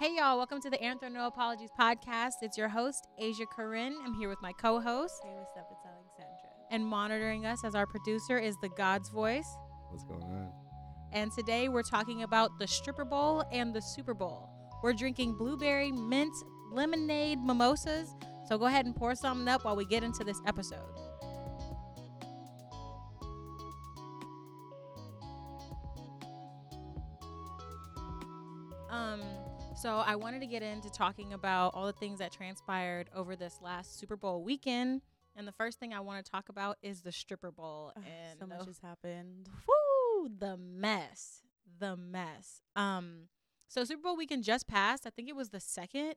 Hey y'all, welcome to the Anther No Apologies podcast. It's your host, Asia Corinne. I'm here with my co-host Hey, what's up? It's Alexandra. and monitoring us as our producer is the God's voice. What's going on? And today we're talking about the stripper bowl and the Super Bowl. We're drinking blueberry mint lemonade mimosas. So go ahead and pour something up while we get into this episode. So I wanted to get into talking about all the things that transpired over this last Super Bowl weekend. And the first thing I want to talk about is the stripper bowl and so the much has happened. Woo, the mess. The mess. Um so Super Bowl weekend just passed. I think it was the 2nd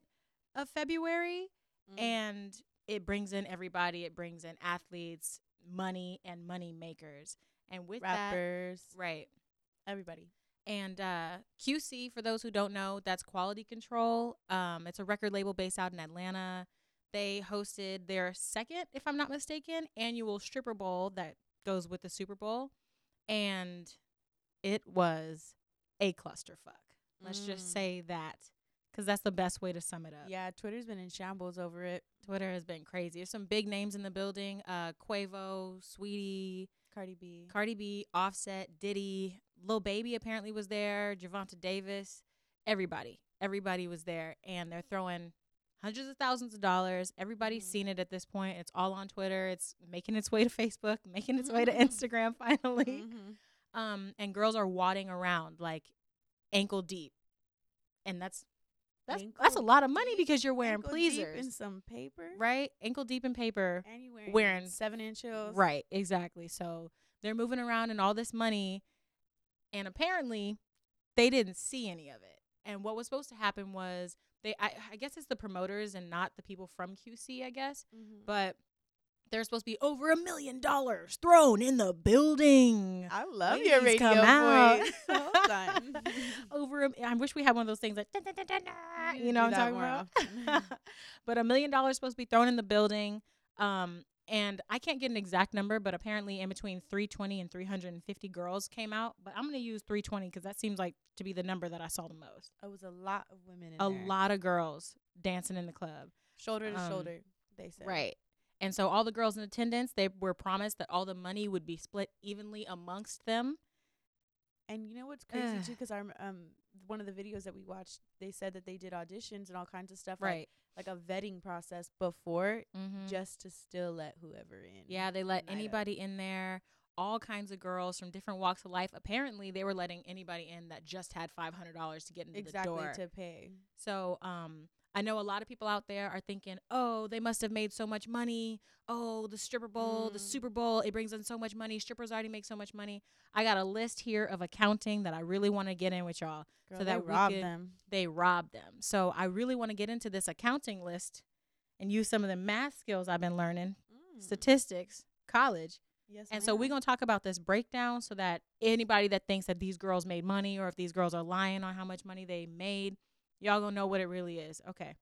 of February Mm. and it brings in everybody. It brings in athletes, money and money makers. And with rappers, that, right. everybody. And uh, QC, for those who don't know, that's quality control. Um, it's a record label based out in Atlanta. They hosted their second, if I'm not mistaken, annual stripper bowl that goes with the Super Bowl. And it was a clusterfuck. Let's just Mm. say that because that's the best way to sum it up. Yeah, Twitter's been in shambles over it. Twitter has been crazy. There's some big names in the building uh, Quavo, Saweetie, Cardi B. Cardi B, Offset, Diddy, Lil Baby apparently was there, Javante Davis, everybody. Everybody was there and they're throwing hundreds of thousands of dollars. Everybody's Mhm. seen it at this point. It's all on Twitter. It's making its way to Facebook, making its way to Instagram finally. Mhm. Um and girls are wadding around like ankle deep. And that's that's that's a lot of money because you're wearing Ankle deep pleasers. in some paper, right? Ankle deep in paper. And you wearing, Wearing- seven inch heels, Right, exactly. So they're moving around and all this money, and apparently they didn't see any of it. And what was supposed to happen was they, I, I guess it's the promoters and not the people from QC, I guess, Mhm. but there's supposed to be over a million dollars thrown in the building. I love your Ladies, radio come out. voice. On. over, a, I wish we had one of those things like, you know what I'm talking about? but a million dollars supposed to be thrown in the building. Um, and I can't get an exact number, but apparently in between 320 and 350 girls came out. But I'm going to use 320 because that seems like to be the number that I saw the most. It was a lot of women in A there. lot of girls dancing in the club. shoulder to um, shoulder. They said Right. And so all the girls in attendance, they were promised that all the money would be split evenly amongst them. And you know what's crazy too? Because I'm um one of the videos that we watched, they said that they did auditions and all kinds of stuff, like, Right. like a vetting process before, Mm-hmm. just to still let whoever in. Yeah, they let anybody in there, all kinds of girls from different walks of life. Apparently, they were letting anybody in that just had five hundred dollars to get into exactly the door. to pay. so, um, I know a lot of people out there are thinking, "Oh, they must have made so much money. Oh, the stripper bowl, the Mm. Super Bowl, it brings in so much money. Strippers already make so much money." I got a list here of accounting that I really want to get in with y'all. Girl, So that robbed them. They robbed them. So I really want to get into this accounting list and use some of the math skills I've been learning, Mm. statistics, college. Yes, And so we're going to talk about this breakdown so that anybody that thinks that these girls made money or if these girls are lying on how much money they made, y'all going to know what it really is. Okay.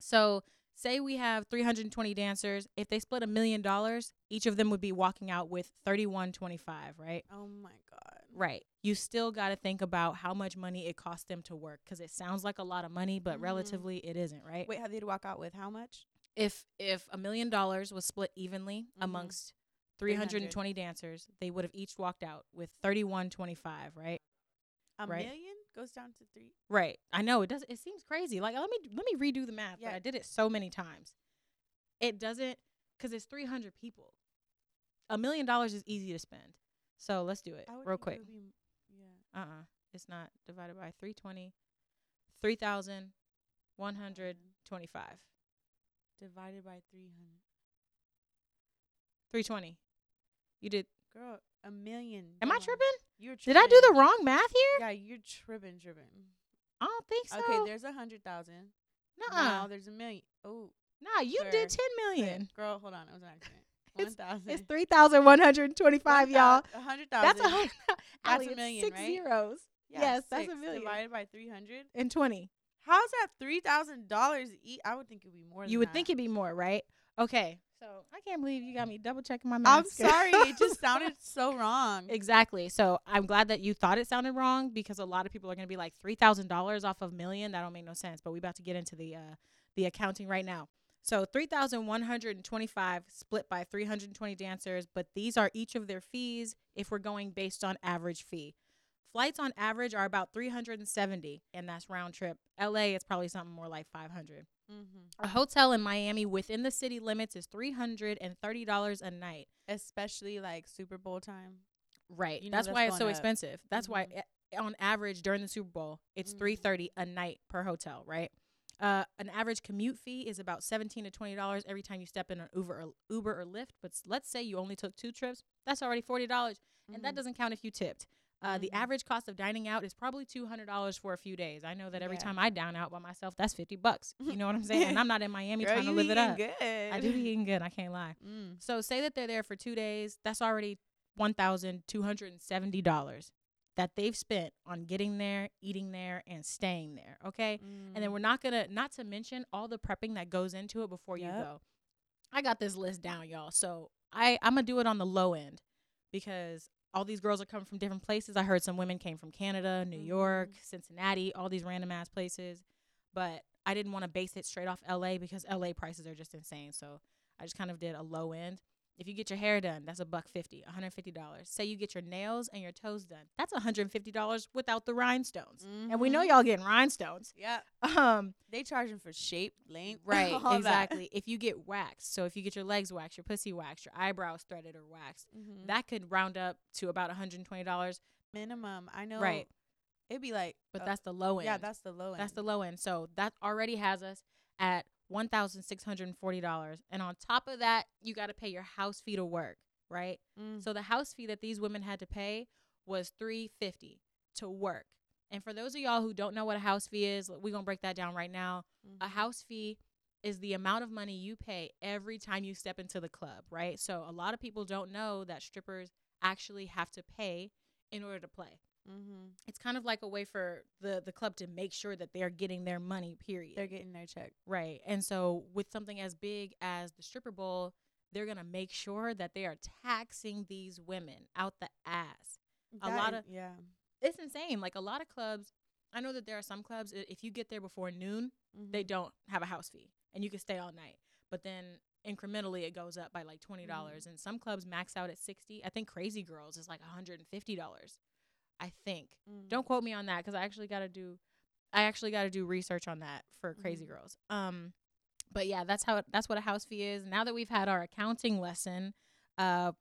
So, say we have 320 dancers. If they split a million dollars, each of them would be walking out with 3125, right? Oh my god. Right. You still got to think about how much money it costs them to work cuz it sounds like a lot of money, but Mhm. relatively it isn't, right? Wait, how they'd walk out with how much? if if a million dollars was split evenly Mhm. amongst 300. 320 dancers, they would have each walked out with 3125, right? A Right. million goes down to three. Right. I know it does it seems crazy. Like let me let me redo the math, Yeah. but I did it so many times. It doesn't cuz it's 300 people. A million dollars is easy to spend. So let's do it I would real it quick. would be- yeah. Uh-uh. It's not divided by 320 3125. Divided by three hundred. 320. You did Girl, a million. Am I tripping? You're Did I do the tripping. wrong math here? Yeah, you're tripping, tripping. I don't think so. Okay, there's a hundred thousand. Now there's a million. Oh, Nah, you Sir. did 10 million. girl, hold on, it was an accident. It's-. It's 3,125, y'all. A hundred That's thousand. a hundred. That's a million, six right? zeros. Yeah, yes, that's a million. Divided by three hundred. And 20. How's that three thousand dollars each? I would think it'd be more. Than You would that. think it'd be more, right? Okay. So I can't believe you got me double checking my I'm sorry. it just sounded so wrong. Exactly. So I'm glad that you thought it sounded wrong because a lot of people are going to be like three thousand dollars off of million. That don't make no sense. But we about to get into the uh, the accounting right now. So three thousand one hundred and twenty five split by three hundred and twenty dancers. But these are each of their fees if we're going based on average fee. Flights on average are about three hundred and seventy, and that's round trip. LA is probably something more like five hundred. mm-hmm. A hotel in Miami within the city limits is three hundred and thirty dollars a night. Especially like Super Bowl time. Right. You know that's, that's why it's so up. expensive. That's why Mhm. eh, on average during the Super Bowl, it's Mhm. three thirty a night per hotel. Right. Uh, an average commute fee is about seventeen to twenty dollars every time you step in an Uber or Uber or Lyft. But let's say you only took two trips, that's already forty dollars, and that Mhm. doesn't count if you tipped. Uh, The Mhm. average cost of dining out is probably two hundred dollars for a few days. I know that every Yeah. time I down out by myself, that's fifty bucks. You know what I'm saying? and I'm not in Miami Girl, trying to live it eating up. Good. I do be eating good. I can't lie. Mm. So say that they're there for two days. That's already one thousand two hundred and seventy dollars that they've spent on getting there, eating there, and staying there. Okay. And then Mm. we're not gonna not to mention all the prepping that goes into it before you go. I got this list down, y'all. So I I'm gonna do it on the low end because all these girls are coming from different places. I heard some women came from Canada, New York, Mhm. Cincinnati, all these random ass places. But I didn't want to base it straight off LA because LA prices are just insane. So I just kind of did a low end. If you get your hair done, that's a buck fifty, one hundred fifty dollars. Say you get your nails and your toes done, that's one hundred fifty dollars without the rhinestones. And we know Mhm. y'all getting rhinestones. Yeah. Um, They charging for shape, length, right, all that. exactly. If you get waxed, so if you get your legs waxed, your pussy waxed, your eyebrows threaded or waxed, Mhm. that could round up to about one hundred and twenty dollars. minimum. I know. Right. It'd be like. But uh, that's the low end. yeah, that's the low end. That's the low end. So that already has us at one thousand six hundred and forty dollars. And on top of that, you got to pay your house fee to work, right? Mm. So the house fee that these women had to pay was three fifty to work. And for those of y'all who don't know what a house fee is, we're gonna break that down right now. A Mhm. house fee is the amount of money you pay every time you step into the club, right? So a lot of people don't know that strippers actually have to pay in order to play. Mhm. It's kind of like a way for the the club to make sure that they're getting their money, period. They're getting their check. right. And so with something as big as the stripper bowl, they're going to make sure that they are taxing these women out the ass. A lot of- yeah. It's insane. Like a lot of clubs, I know that there are some clubs if you get there before noon, they Mhm. don't have a house fee and you can stay all night. But then incrementally it goes up by like twenty dollars, and some clubs max out at sixty. I think Crazy Girls is like hundred and fifty dollars. I think. Mm. Don't quote me on that because I actually got to do, I actually got to do research on that for Crazy Mhm. Girls. Um, but yeah, that's how it, that's what a house fee is. Now that we've had our accounting lesson, uh,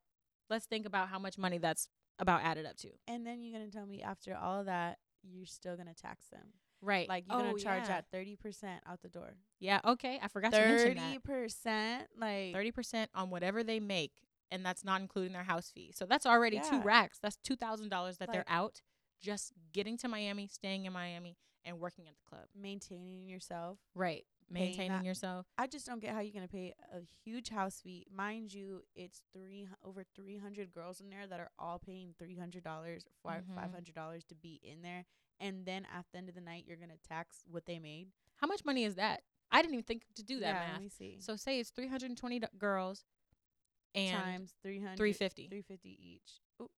let's think about how much money that's about added up to. And then you're gonna tell me after all of that, you're still gonna tax them. Right. Like you're Oh, gonna charge yeah. at thirty percent out the door. Yeah. Okay. I forgot to mention that. Thirty percent, like thirty percent on whatever they make, and that's not including their house fee. So that's already two racks. That's two thousand dollars that they're out just getting to Miami, staying in Miami, and working at the club. maintaining yourself. Right, maintaining yourself. I just don't get how you're gonna pay a huge house fee, mind you. It's three over three hundred girls in there that are all paying three hundred dollars, five mm-hmm. hundred dollars to be in there, and then at the end of the night, you're gonna tax what they made. How much money is that? I didn't even think to do that yeah, Let math. me see. So say it's three hundred and twenty girls, and times three hundred. three fifty. Three fifty each. Oop.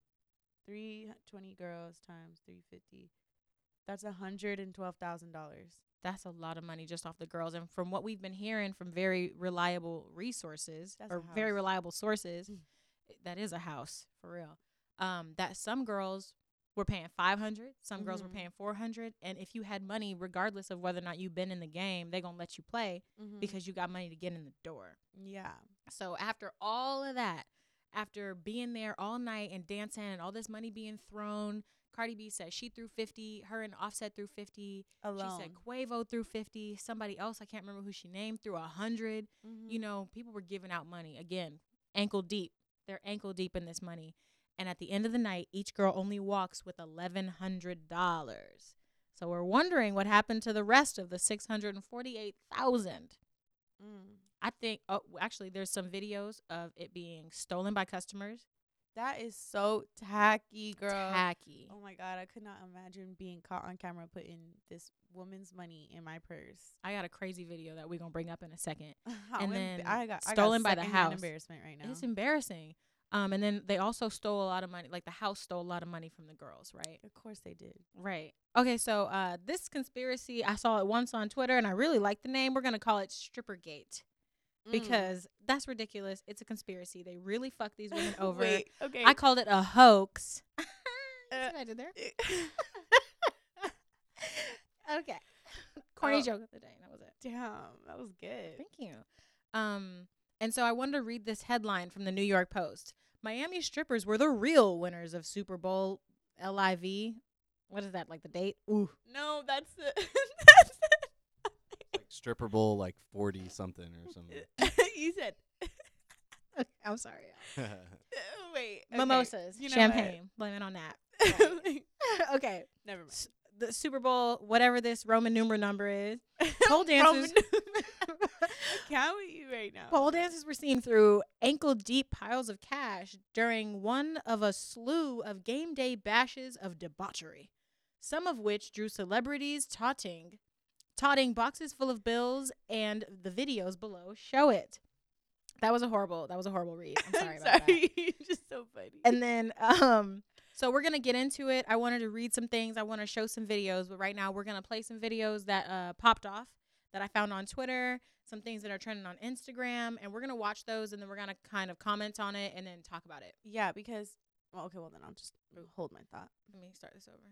Three twenty girls times three fifty. That's a hundred and twelve thousand dollars. That's a lot of money just off the girls. And from what we've been hearing from very reliable resources That's or very reliable sources, Mm. that is a house for real. Um, that some girls were paying five hundred, some girls were Mhm. paying four hundred, and if you had money, regardless of whether or not you've been in the game, they're gonna let you play Mm-hmm. because you got money to get in the door. yeah, So after all of that, after being there all night and dancing and all this money being thrown, Cardi B said she threw 50, her and Offset threw 50. alone. She said Quavo threw 50, somebody else I can't remember who she named threw 100. Mhm. You know, people were giving out money again, ankle deep. They're ankle deep in this money. And at the end of the night, each girl only walks with $1100. So we're wondering what happened to the rest of the 648,000. Mm. I think oh actually there's some videos of it being stolen by customers, That is so tacky, girl. Tacky. Oh my god, I could not imagine being caught on camera putting this woman's money in my purse. I got a crazy video that we're gonna bring up in a second. And then I got I got stolen by the house. Embarrassment right now. It's embarrassing. Um, and then they also stole a lot of money. Like the house stole a lot of money from the girls, right? of course they did. Right. Okay. So uh, this conspiracy, I saw it once on Twitter, and I really like the name. We're gonna call it Strippergate Mm. because that's ridiculous. It's a conspiracy. They really fuck these women over. Wait, okay. I called it a hoax. Uh, what I did there? okay. Corny Oh. joke of the day. That was it. Damn, that was good. Thank you. Um, and so I wanted to read this headline from the New York Post. Miami strippers were the real winners of Super Bowl LIV. What is that? Like the date? Ooh. No, that's the that's like stripper bowl like 40 something or something. you said Okay, I'm sorry. wait okay. Mimosas, You know what? champagne. Blame it on that. okay. Never mind. S- The Super Bowl, whatever this Roman numeral number is, Pole dancers. Roman- I with you right now. Pole dancers were seen through ankle deep piles of cash during one of a slew of game day bashes of debauchery, some of which drew celebrities taunting, taunting boxes full of bills, and the videos below show it. That was a horrible. That was a horrible read. I'm sorry about that. You're just so funny. And then, um, so we're gonna get into it. I wanted to read some things. I want to show some videos, but right now we're gonna play some videos that uh popped off that I found on Twitter, some things that are trending on Instagram, and we're gonna watch those, and then we're gonna kind of comment on it and then talk about it. yeah, because well, okay, well then I'll just hold my thought. Let me start this over.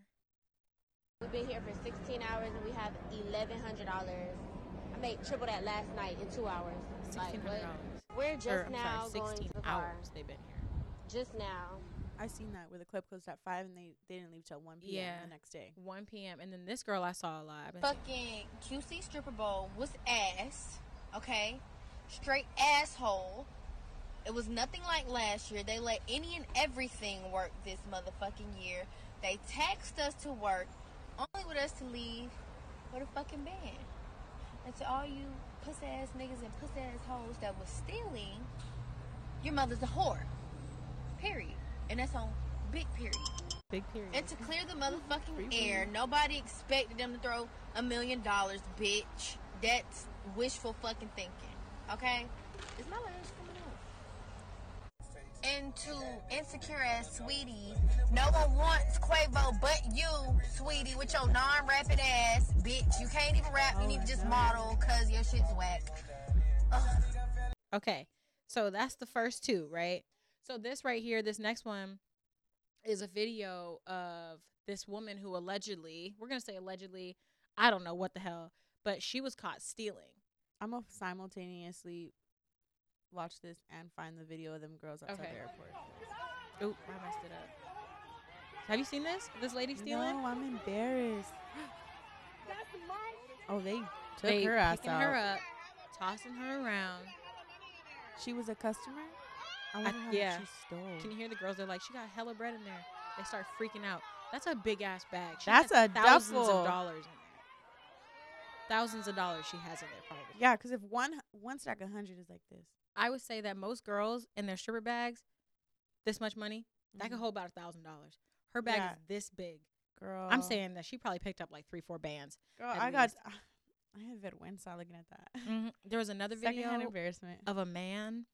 We've been here for 16 hours and we have $1,100. I made triple that last night in two hours. Like, Sixteen hundred what? dollars. We're just Or now sorry, going sixteen to the car. hours they've been here. Just now. I seen that where the club closed at five and they, they didn't leave till one p.m. Yeah. the next day. 1 p.m. And then this girl I saw a lot. I've been seeing- fucking QC stripper bowl was ass, okay? Straight asshole. It was nothing like last year. They let any and everything work this motherfucking year. They taxed us to work, only with us to leave with a fucking band. And to all you puss ass niggas and puss ass hoes that was stealing, your mother's a whore. Period. And that's on big period. big period. And to clear the motherfucking air, nobody expected them to throw a million dollars, bitch. That's wishful fucking thinking. Okay? Is my last coming up? And to insecure ass Saweetie, no one wants Quavo but you, sweetie, with your non-rapping ass, bitch. You can't even rap. You oh need to just model cause your shit's whack. Ugh. Okay. So that's the first two, right? So this right here, this next one is a video of this woman who allegedly, we're going to say allegedly, I don't know what the hell, but she was caught stealing. I'm gonna simultaneously watch this and find the video of them girls outside Okay. the airport. Oop, I messed it up. Have you seen this? This lady stealing? No, I'm embarrassed. oh, they took they her ass picking out. her up, tossing her around. She was a customer. I wonder how yeah. much she stole. Can you hear the girls? They're like, she got hella bread in there. They start freaking out. That's a big ass bag. She That's a thousands duffel. of dollars in there. Thousands of dollars she has in there probably. yeah, because if one one stack of hundred is like this, I would say that most girls in their stripper bags, this much money, that could Mhm. hold about a thousand dollars. Her bag Yeah. is this big. girl. I'm saying that she probably picked up like three, four bands. girl, I got. I had vergüenza looking at that. hmm There was another Secondhand video embarrassment. of a man,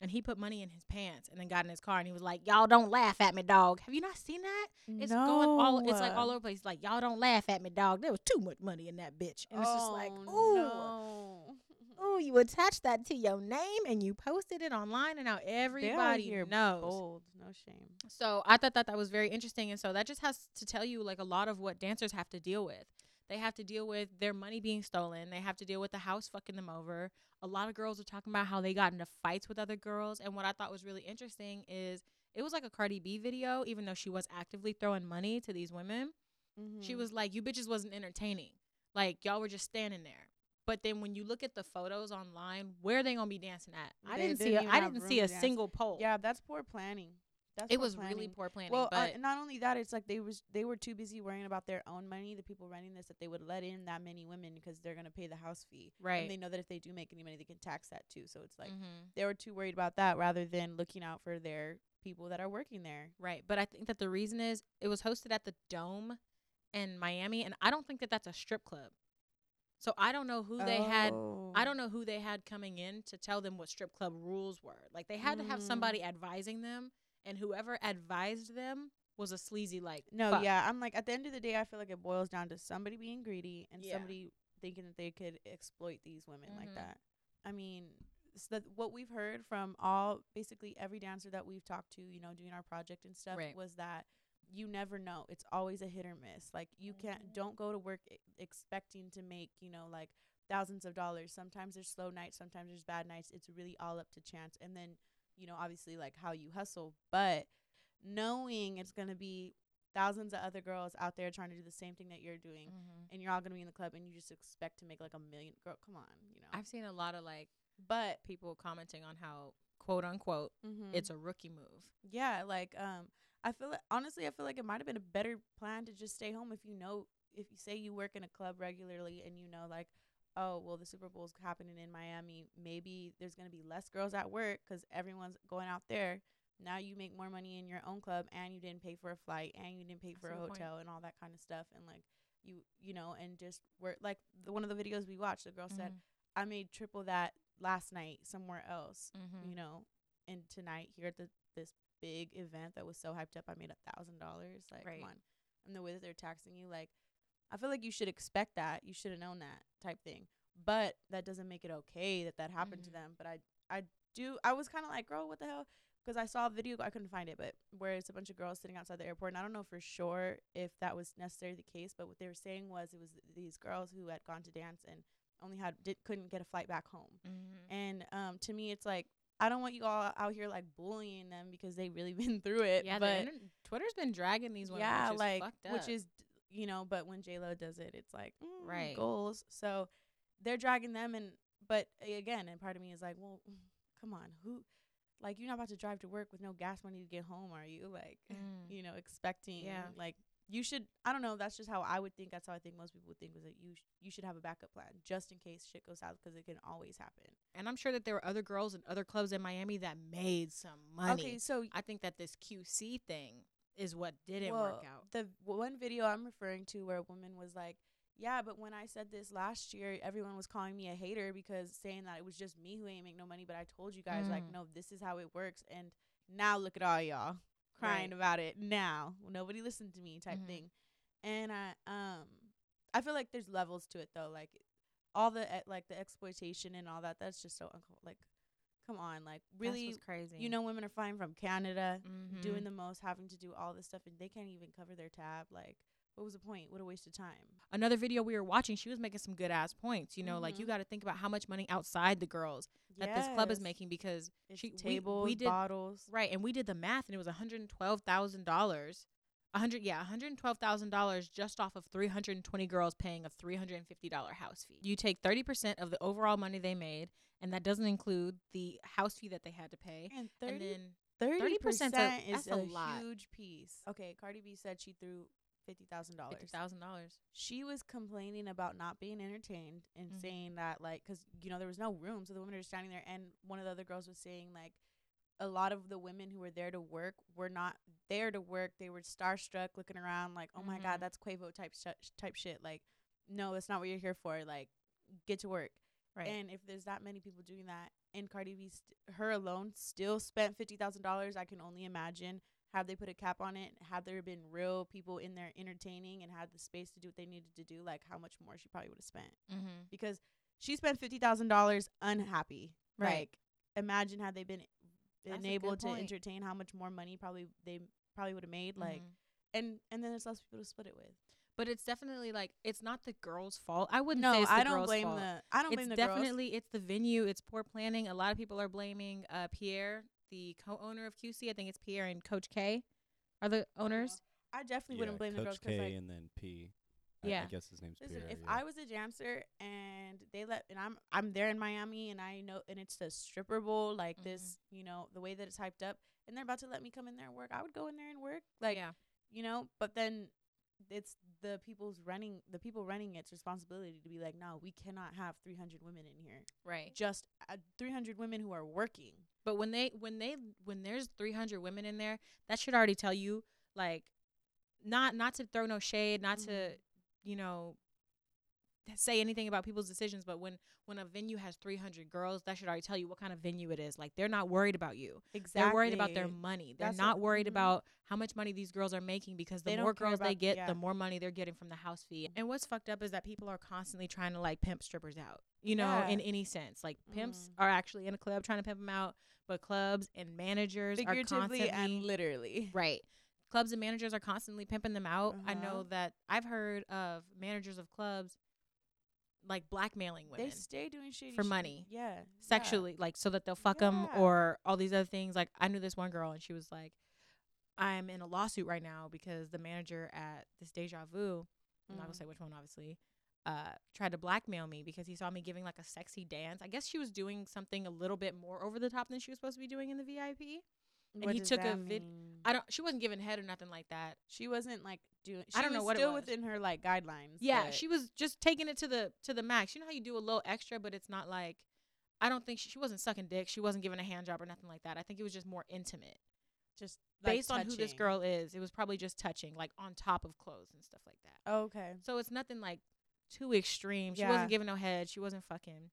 and he put money in his pants and then got in his car and he was like, "Y'all don't laugh at me, dog." Have you not seen that? It's going all. It's like all over the place. Like y'all don't laugh at me, dog. There was too much money in that bitch, and it's just like, ooh. Oh, no. You attached that to your name and you posted it online, and now everybody here knows. Bold, no shame. So I thought that that was very interesting, and so that just has to tell you like a lot of what dancers have to deal with. They have to deal with their money being stolen. They have to deal with the house fucking them over. A lot of girls are talking about how they got into fights with other girls, and what I thought was really interesting is it was like a Cardi B video, even though she was actively throwing money to these women. She Mhm. was like, "You bitches wasn't entertaining. Like y'all were just standing there." But then when you look at the photos online, where are they gonna be dancing at? I They didn't see. A, I didn't see a single pole. Yeah, that's poor planning. That's it was really poor planning. Well, but uh, not only that, it's like they was they were too busy worrying about their own money. The people running this that they would let in that many women because they're gonna pay the house fee, right. and they know that if they do make any money, they can tax that too. So it's like mm-hmm. they were too worried about that rather than looking out for their people that are working there. Right. But I think that the reason is it was hosted at the Dome in Miami, and I don't think that that's a strip club. So I don't know who they had. Oh. I don't know who they had coming in to tell them what strip club rules were. Like they had to have Mm. somebody advising them, and whoever advised them was a sleazy like. No, fuck. yeah, I'm like at the end of the day, I feel like it boils down to somebody being greedy and Yeah. somebody thinking that they could exploit these women like Mhm. that. I mean, s that what we've heard from all basically every dancer that we've talked to, you know, doing our project and stuff, Right. was that you never know. It's always a hit or miss. Like you can't don't go to work e- expecting to make, you know, like thousands of dollars. Sometimes there's slow nights, sometimes there's bad nights. It's really all up to chance. And then, you know, obviously like how you hustle, but knowing it's going to be thousands of other girls out there trying to do the same thing that you're doing Mhm. and you're all going to be in the club and you just expect to make like a million girl come on you know I've seen a lot of like but people commenting on how quote unquote mhm. it's a rookie move. yeah like um i feel like honestly i feel like it might have been a better plan to just stay home if you know if you say you work in a club regularly and you know like oh well the super bowl's happening in miami maybe there's going to be less girls at work because everyone's going out there now you make more money in your own club and you didn't pay for a flight and you didn't pay That's for a good point. hotel and all that kind of stuff and like you you know and just work like the, one of the videos we watched the girl said i made triple that last night somewhere else mm-hmm. you know, and tonight here at the this big event that was so hyped up, I made a thousand dollars. Like, Right. come on, and the way that they're taxing you, like, I feel like you should expect that. You should have known that type thing. But that doesn't make it okay that that happened to Mhm. them. But I, I do. I was kind of like, girl, what the hell? Because I saw a video, I couldn't find it, but where it's a bunch of girls sitting outside the airport, and I don't know for sure if that was necessarily the case. But what they were saying was it was these girls who had gone to dance and only had did, couldn't get a flight back home. Mm-hmm. And um, to me, it's like I don't want you all out here like bullying them because they really been through it. Yeah, but inter- Twitter's been dragging these women. yeah, which is like which is you know, but when J Lo does it, it's like mm, Right. goals. So they're dragging them, and but again, and part of me is like, well, come on, who? Like you're not about to drive to work with no gas money to get home, are you? Like, Mm. you know, expecting Yeah. like you should. I don't know. That's just how I would think. That's how I think most people would think was that you sh- you should have a backup plan just in case shit goes south because it can always happen. and I'm sure that there were other girls in other clubs in Miami that made some money. Okay, so I think that this QC thing is what didn't well, work out. The one video I'm referring to where a woman was like, "Yeah, but when I said this last year, everyone was calling me a hater because saying that it was just me who ain't make no money, but I told you guys like, Mm. no, this is how it works." And now look at all y'all crying Right. about it. Now nobody listened to me type Mhm. thing. And I um I feel like there's levels to it though. Like all the e- like the exploitation and all that. That's just so unco- like, come on, like really. Crazy. You know, women are flying from Canada, doing Mhm. the most, having to do all this stuff, and they can't even cover their tab. Like, what was the point? What a waste of time. another video we were watching, she was making some good ass points. You know, like you Mhm. got to think about how much money outside the girls that this club is making because It's she tables, we did- bottles. right, and we did the math, and it was one hundred twelve thousand dollars. A hundred, yeah, one hundred twelve thousand dollars just off of three hundred and twenty girls paying a three hundred and fifty dollar house fee. You take thirty percent of the overall money they made, and that doesn't include the house fee that they had to pay, And and 30 then thirty 30% is a a, lot. huge piece. Okay, Cardi B said she threw fifty thousand fifty dollars. thousand dollars. She was complaining about not being entertained and Mhm. saying that like, cause you know there was no room, so the women are standing there, and one of the other girls was saying like. A lot of the women who were there to work were not there to work. They were starstruck, looking around like, "Oh my Mhm. god, that's Quavo type sh- type shit." Like, no, that's not what you're here for. Like, get to work. Right. And if there's that many people doing that, and Cardi B, st- her alone still spent fifty thousand dollars, I can only imagine. Had they put a cap on it, had there been real people in there entertaining and had the space to do what they needed to do, like how much more she probably would have spent. mm-hmm. Because she spent fifty thousand dollars unhappy. Right. Like, imagine had they been been able to point. entertain, how much more money probably they probably would have made. Like, Mhm. and and then there's less people to split it with. But it's definitely like it's not the girls' fault. I wouldn't No, say it's the I don't girls' blame fault. the. I don't blame it's the girls. definitely it's the venue. It's poor planning. A lot of people are blaming uh, Pierre, the co-owner of QC. I think it's Pierre and Coach K are the owners. I definitely yeah, wouldn't blame Coach the girls Coach K like and then P. I- I Yeah. I guess his name's Listen, Pierre. if yeah. I was a dancer and they let and I'm I'm there in Miami and I know and it's the stripper bowl like this, Mm-hmm. you know, the way that it's hyped up and they're about to let me come in there and work, I would go in there and work. Like yeah, you know, but then it's the people's running the people running it's responsibility to be like, no, we cannot have 300 women in here. Right. Just uh, 300 women who are working. But when they when they when there's 300 women in there, that should already tell you like not not to throw no shade, not to Mhm. you know say anything about people's decisions, but when when a venue has 300 girls, that should already tell you what kind of venue it is. Like they're not worried about you. Exactly. They're worried about their money. They're That's not what- worried mhm. about how much money these girls are making because the They more girls they get, yeah. the more money they're getting from the house fee. And what's fucked up is that people are constantly trying to like pimp strippers out. You know, Yeah. in any sense. Like pimps Mhm. are actually in a club trying to pimp them out, but clubs and managers are figuratively constantly and literally. Right. Clubs and managers are constantly pimping them out. I know Uh-huh. that I've heard of managers of clubs like blackmailing women They stay doing shady for shit. money. Yeah. sexually, like so that they'll fuck them Yeah. or all these other things. Like I knew this one girl and she was like, I'm in a lawsuit right now because the manager at this Deja Vu, I'm not gonna Mhm. say which one, obviously, uh, tried to blackmail me because he saw me giving like a sexy dance. I guess she was doing something a little bit more over the top than she was supposed to be doing in the VIP. And he took a vid- mean? I don't. She wasn't giving head or nothing like that. She wasn't like doing. She I don't know what it still was. within her like guidelines. Yeah, she was just taking it to the to the max. You know how you do a little extra, but it's not like. I don't think she, she wasn't sucking dick. She wasn't giving a hand job or nothing like that. I think it was just more intimate. just like, based on who this girl is, it was probably just touching, like on top of clothes and stuff like that. Oh, okay. So it's nothing like too extreme. She Yeah. wasn't giving no head. She wasn't fucking,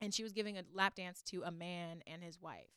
and she was giving a lap dance to a man and his wife.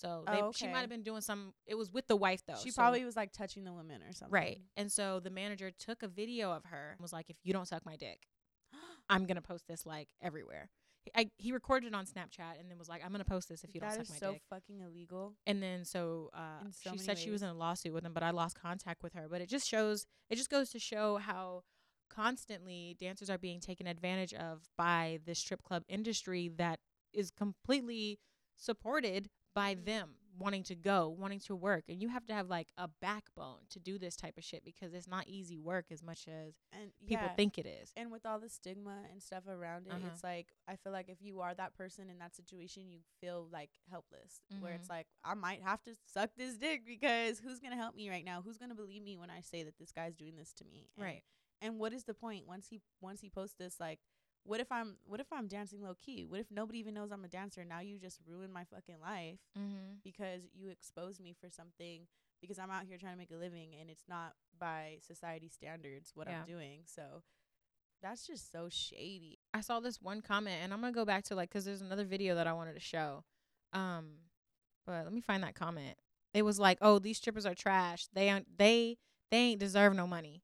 So they, Oh, she might have been doing some. It was with the wife though. She so- probably was like touching the women or something. right. And so the manager took a video of her and was like, "If you don't suck my dick, I'm gonna post this like everywhere." He, I, he recorded it on Snapchat and then was like, "I'm gonna post this if you don't suck is my so dick." fucking illegal. and then so uh so she said she was in a lawsuit with him but i lost contact with her but it just shows it just goes to show how constantly dancers are being taken advantage of by the strip club industry that is completely supported by Mhm. them wanting to go wanting to work and you have to have like a backbone to do this type of shit because it's not easy work as much as And people yeah. think it is and with all the stigma and stuff around it, Uh-huh. it's like I feel like if you are that person in that situation, you feel like helpless. Where it's Mhm. like I might have to suck this dick because who's gonna help me right now? Who's gonna believe me when I say that this guy's doing this to me? And, right And what is the point once he once he posts this? Like, what if I'm what if I'm dancing low key? What if nobody even knows I'm a dancer? Now you just ruined my fucking life mm-hmm. because you exposed me for something because I'm out here trying to make a living and it's not by society standards what Yeah. I'm doing. So that's just so shady. I saw this one comment, and I'm gonna go back to like, cause there's another video that I wanted to show. Um, but let me find that comment. It was like, "Oh, these strippers are trash. They aren't. They they ain't deserve no money."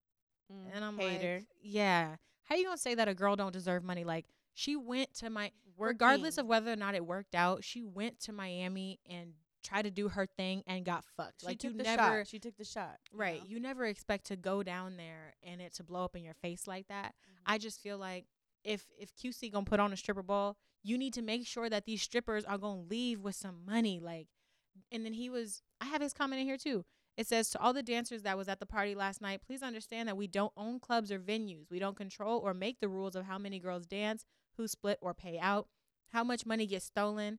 Mm, And I'm hater. like, "Yeah, how you gonna say that a girl don't deserve money? Like, she went to my regardless of whether or not it worked out. She went to Miami and tried to do her thing and got fucked. she like took you the never shot. She took the shot. you Right. know? You never expect to go down there and it to blow up in your face like that. Mhm. I just feel like if if QC gonna put on a stripper bowl, you need to make sure that these strippers are gonna leave with some money. Like, and then he was. I have his comment in here too. It says to all the dancers that was at the party last night, please understand that we don't own clubs or venues. We don't control or make the rules of how many girls dance, who split or pay out, how much money gets stolen.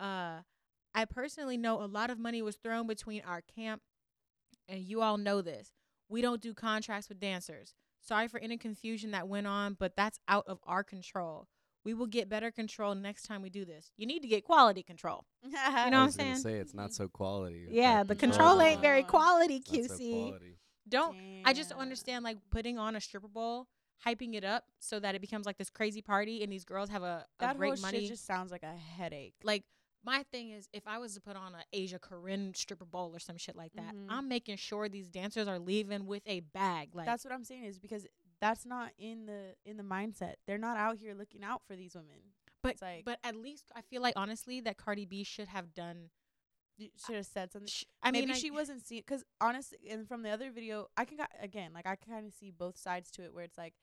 Uh, I personally know a lot of money was thrown between our camp, and you all know this. We don't do contracts with dancers. Sorry for any confusion that went on, but that's out of our control. We will get better control next time we do this. You need to get quality control. You know I what I'm saying? say it's not so quality. Yeah, Like, the control control ain't very quality, not so QC. quality. Don't I just don't understand like putting on a stripper bowl, hyping it up so that it becomes like this crazy party and these girls have a, a That great whole money. shit just sounds like a headache. like my thing is if I was to put on an Asia Corinne stripper bowl or some shit like that, Mhm. I'm making sure these dancers are leaving with a bag. Like that's what I'm saying is because that's not in the in the mindset. They're not out here looking out for these women. but it's like- but at least I feel like honestly that Cardi B should have done. Should have said something. sh- I Maybe mean, I- she wasn't seeing because honestly, and from the other video, I can again like I can kind of see both sides to it where it's like,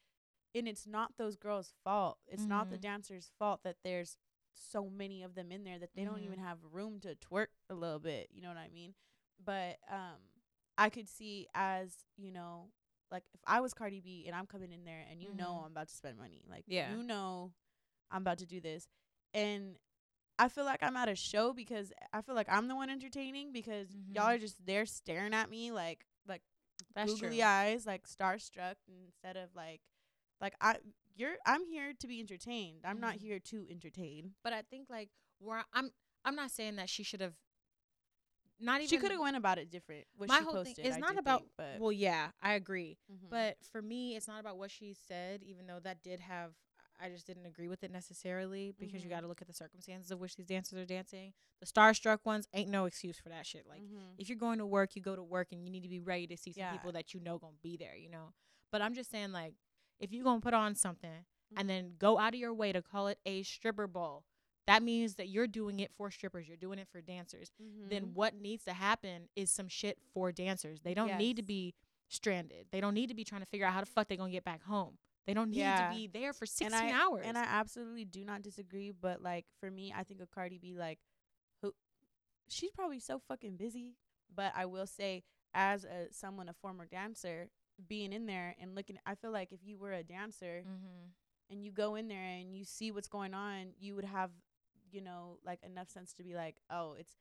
and it's not those girls' fault. It's not the Mhm. dancers' fault that there's so many of them in there that they don't even Mhm. have room to twerk a little bit. You know what I mean? But um, I could see as you know, like if I was Cardi B and I'm coming in there and you know Mhm. I'm about to spend money, like Yeah. you know I'm about to do this, and I feel like I'm at a show because I feel like I'm the one entertaining because y'all Mhm. are just there staring at me like like That's googly true. eyes, like starstruck, instead of like, like I, you're, I'm here to be entertained. I'm not Mhm. here to entertain. But I think like where I'm I'm not saying that she should have not even She could have went about it different. What my she whole posted, thing is not about think, but well yeah, I agree. Mhm. But for me it's not about what she said even though that did have I just didn't agree with it necessarily because you Mhm. got to look at the circumstances of which these dancers are dancing. The starstruck ones ain't no excuse for that shit. Like Mhm. if you're going to work, you go to work and you need to be ready to see some Yeah. people that you know gonna be there, you know. But I'm just saying like if you're gonna put on something and then go out of your way to call it a stripper bowl, that means that you're doing it for strippers. You're doing it for dancers. Then Mhm. what needs to happen is some shit for dancers. They don't need to be stranded. They don't need to be trying to figure out how the fuck they're gonna get back home. They don't need Yeah. to be there for 16 and I, hours. And I absolutely do not disagree. But like for me, I think of Cardi B like, who, she's probably so fucking busy. But I will say, as a someone a former dancer, being in there and looking, I feel like if you were a dancer mm-hmm. and you go in there and you see what's going on, you would have, you know, like enough sense to be like, oh, it's.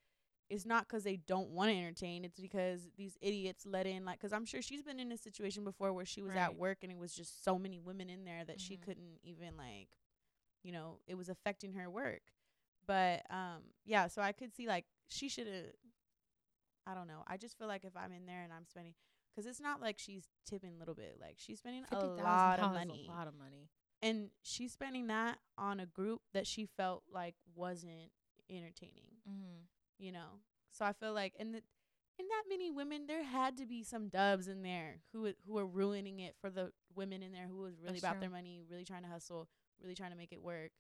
It's not 'cause they don't want to entertain. It's because these idiots let in, like, 'cause I'm sure she's been in a situation before where she was at work and it was just so many women in there that she Mhm. couldn't even like you know, it was affecting her work. But um yeah, so I could see like she should have I don't know. I just feel like if I'm in there and I'm spending cuz it's not like she's tipping a little bit. Like she's spending a lot of money. A lot of money. And she's spending that on a group that she felt like wasn't entertaining, Mm-hmm. you know. So I feel like and the, in that many women there had to be some dubs in there who who were ruining it for the women in there who was really That's about true. their money, really trying to hustle, really trying to make it work.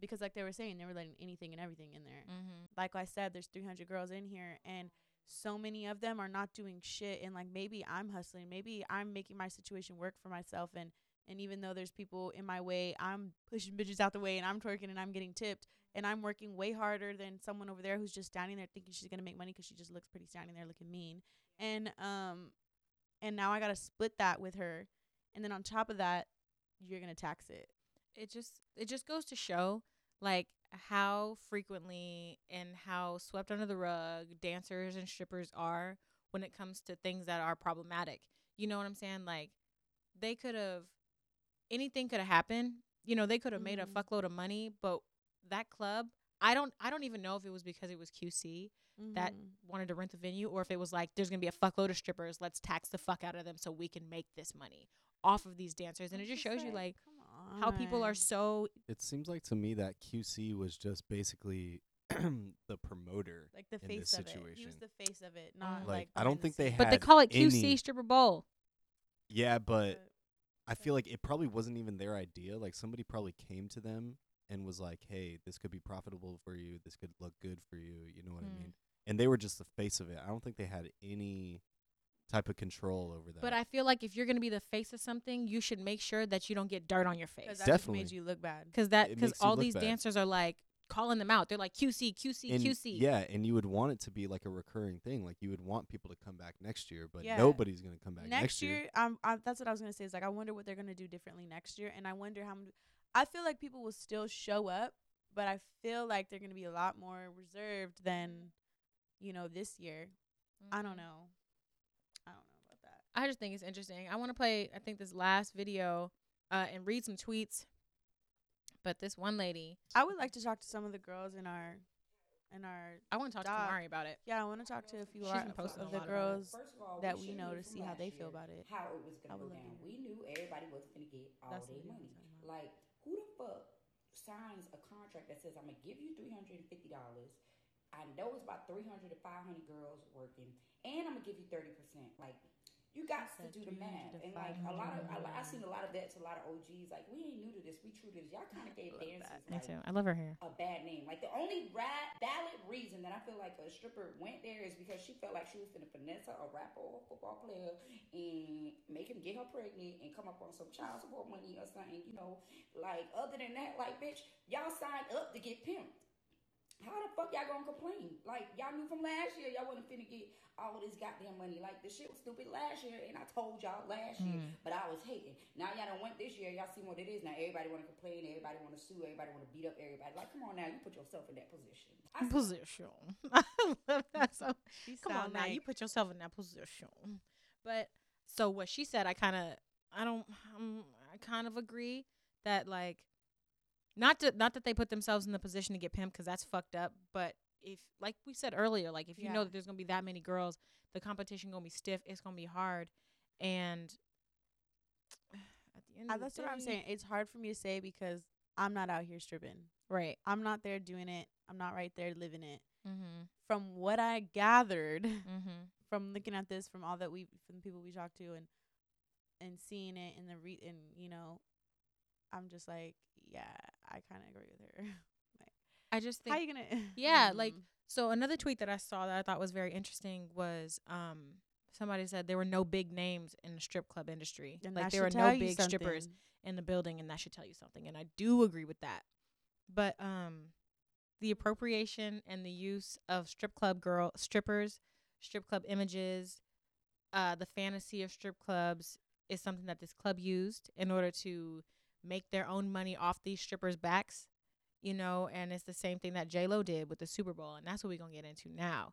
Because like they were saying, they were letting anything and everything in there. Mm-hmm. Like I said, there's 300 girls in here, and so many of them are not doing shit. And like maybe I'm hustling, maybe I'm making my situation work for myself. And and even though there's people in my way, I'm pushing bitches out the way, and I'm twerking, and I'm getting tipped, and I'm working way harder than someone over there who's just standing there thinking she's gonna make money 'cause she just looks pretty standing there looking mean. And um, and now I gotta split that with her, and then on top of that, you're gonna tax it. it just it just goes to show like how frequently and how swept under the rug dancers and strippers are when it comes to things that are problematic. You know what I'm saying? Like they could have anything could have happened. You know, they could have made a Mhm. fuckload of money, but that club, I don't I don't even know if it was because it was QC that Mhm. wanted to rent the venue or if it was like there's going to be a fuckload of strippers, let's tax the fuck out of them so we can make this money off of these dancers. And it just shows you like how people are so It seems like to me that QC was just basically the promoter. like the in face this of it. He situation. was the face of it, not Mhm. Like, like. I don't behind the think they scenes. But they call it QC any- stripper bowl. Yeah, but But- I feel like it probably wasn't even their idea. Like somebody probably came to them and was like, "Hey, this could be profitable for you. This could look good for you." You know what I Mm. mean? And they were just the face of it. I don't think they had any type of control over that. But I feel like if you're gonna be the face of something, you should make sure that you don't get dirt on your face. that Definitely. made you look bad. Because that because all these bad. dancers are like calling them out. They're like QC, QC, and QC. yeah, and you would want it to be like a recurring thing. Like you would want people to come back next year, but Yeah. nobody's gonna come back next, next, year, um, I, that's what I was gonna say. Is like I wonder what they're gonna do differently next year, and I wonder how. Many, I feel like people will still show up, but I feel like they're gonna be a lot more reserved than, you know, this year. I don't Mhm. know. I don't know about that. I just think it's interesting. I want to play. I think this last video, uh, and read some tweets. But this one lady, I would like to talk to some of the girls in our, in our. I want to talk to Dog. Kamari about it. Yeah, I want to talk to a few She's our- been posting of a the lot about it. girls First of all, that we we know to see how they feel about it. How it was I gonna go love to down. hear We knew everybody was gonna get all That's their what money. I'm talking. Like, who the fuck signs a contract that says I'm gonna give you three hundred and fifty dollars? I know it's about 300 to 500 girls working, and I'm gonna give you 30 percent. Like, you got to do the math. And like a lot of, I, 500. I seen a lot of that to a lot of OGs. Like, we ain't new to this. We true to this. Y'all kind of gave dancers that. Me like too. I love her hair. a bad name. Like the only valid reason that I feel like a stripper went there is because she felt like she was finna finesse a rapper or a football player and make him get her pregnant and come up on some child support money or something. You know, like other than that, like bitch, y'all signed up to get pimped. How the fuck y'all gonna complain? Like y'all knew from last year y'all wasn't finna get all this goddamn money. Like the shit was stupid last year, and I told y'all last year, but I was hating. Now y'all done went this year. Y'all see what it is now. Everybody wanna complain. Everybody wanna sue. Everybody wanna beat up everybody. Like come on now, you put yourself in that position. I Position. I love that so. Come on sound now, you put yourself in that position. But so what she said, I kind of, I don't, um, I kind of agree that like, not to, not that they put themselves in the position to get pimped because that's fucked up. But if, like we said earlier, like if you know that there's gonna be that many girls, the competition gonna be stiff. It's gonna be hard, and at the end Uh, of the that's what I'm saying. It's hard for me to say because I'm not out here stripping. Right. I'm not there doing it. I'm not right there living it. Mm-hmm. From what I gathered Mm-hmm. from looking at this, from all that we, from the people we talked to, and and seeing it in the re, and you know, I'm just like, yeah, I kind of agree with her. I just How think you gonna? Yeah, like, Mm. So another tweet that I saw that I thought was very interesting was um somebody said there were no big names in the strip club industry. Like there were no big strippers in the building and that should tell you something and I do agree with that. But um the appropriation and the use of strip club girl strippers, strip club images, uh the fantasy of strip clubs is something that this club used in order to make their own money off these strippers' backs you know, and it's the same thing that J Lo did with the Super Bowl, and that's what we're gonna get into now.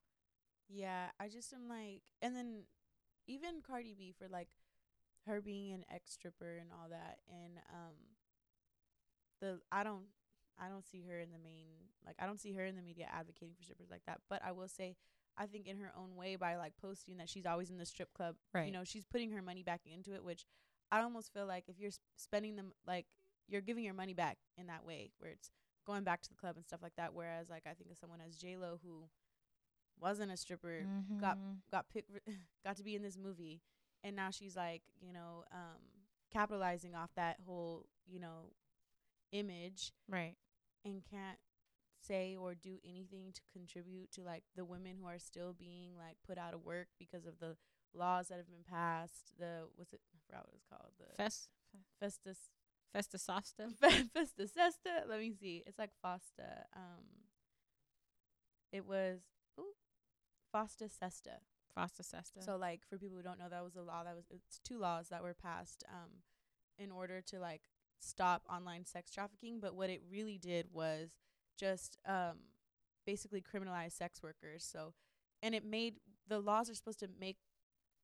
Yeah, I just am like, and then even Cardi B for like her being an ex stripper and all that, and um, the I don't I don't see her in the main like I don't see her in the media advocating for strippers like that. But I will say, I think in her own way by like posting that she's always in the strip club, Right. You know, she's putting her money back into it, which I almost feel like if you're sp- spending them like you're giving your money back in that way, where it's going back to the club and stuff like that. Whereas like I think of someone as J Lo who wasn't a stripper, got Mhm. got picked, got to be in this movie, and now she's like, you know, um, capitalizing off that whole, you know, image, right. and can't say or do anything to contribute to like the women who are still being like put out of work because of the laws that have been passed. The what's it? I forgot what it's called. The Fest, Festus Festa Sosta. Festa Sesta. Let me see. It's like Fosta. Um, it was ooh, Fosta Sesta. Fosta Sesta. So like for people who don't know, that was a law that was it's two laws that were passed um in order to like stop online sex trafficking. But what it really did was just um basically criminalize sex workers. So and it made the laws are supposed to make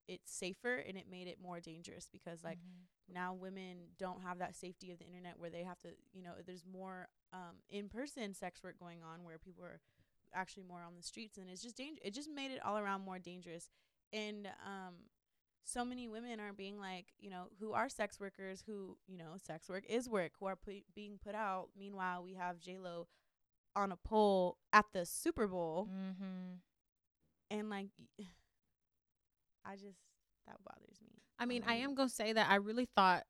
it safer and it made it more dangerous because like Mhm. now women don't have that safety of the internet where they have to you know there's more um in-person sex work going on where people are actually more on the streets and it's just danger it just made it all around more dangerous and um so many women are being like you know who are sex workers who you know sex work is work who are pu- being put out meanwhile we have j-lo on a pole at the super bowl mm-hmm. and like i just that bothers me I mean, I am gonna say that I really thought,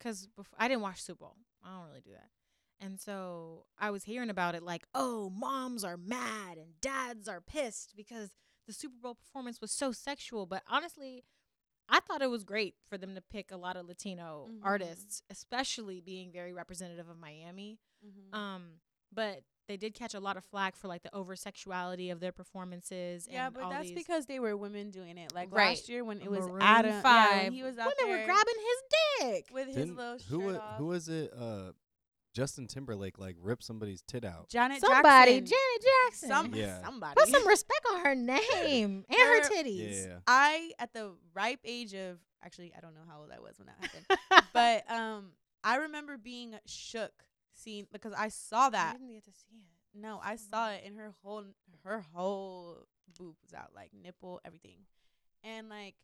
cause bef- I didn't watch Super Bowl. I don't really do that, and so I was hearing about it like, oh, moms are mad and dads are pissed because the Super Bowl performance was so sexual. But honestly, I thought it was great for them to pick a lot of Latino Mhm. artists, especially being very representative of Miami. mm-hmm. Um, but they did catch a lot of flack for like the over sexuality of their performances. Yeah, and but all that's these- because they were women doing it. Like Right. last year when it was Maroon Adam, yeah, when Five, he was out women there were grabbing his dick. with his Didn't- little who shirt wa- off. who was it? Uh, Justin Timberlake like ripped somebody's tit out. Janet Somebody, Jackson. Janet Jackson. Some, Yeah. somebody. Put some respect on her name and her Her- titties. Yeah. I at the ripe age of actually I don't know how old I was when that happened, but um I remember being shook because I saw I that. didn't get to see it. No, I saw it and her whole her whole boob was out, like nipple, everything. And like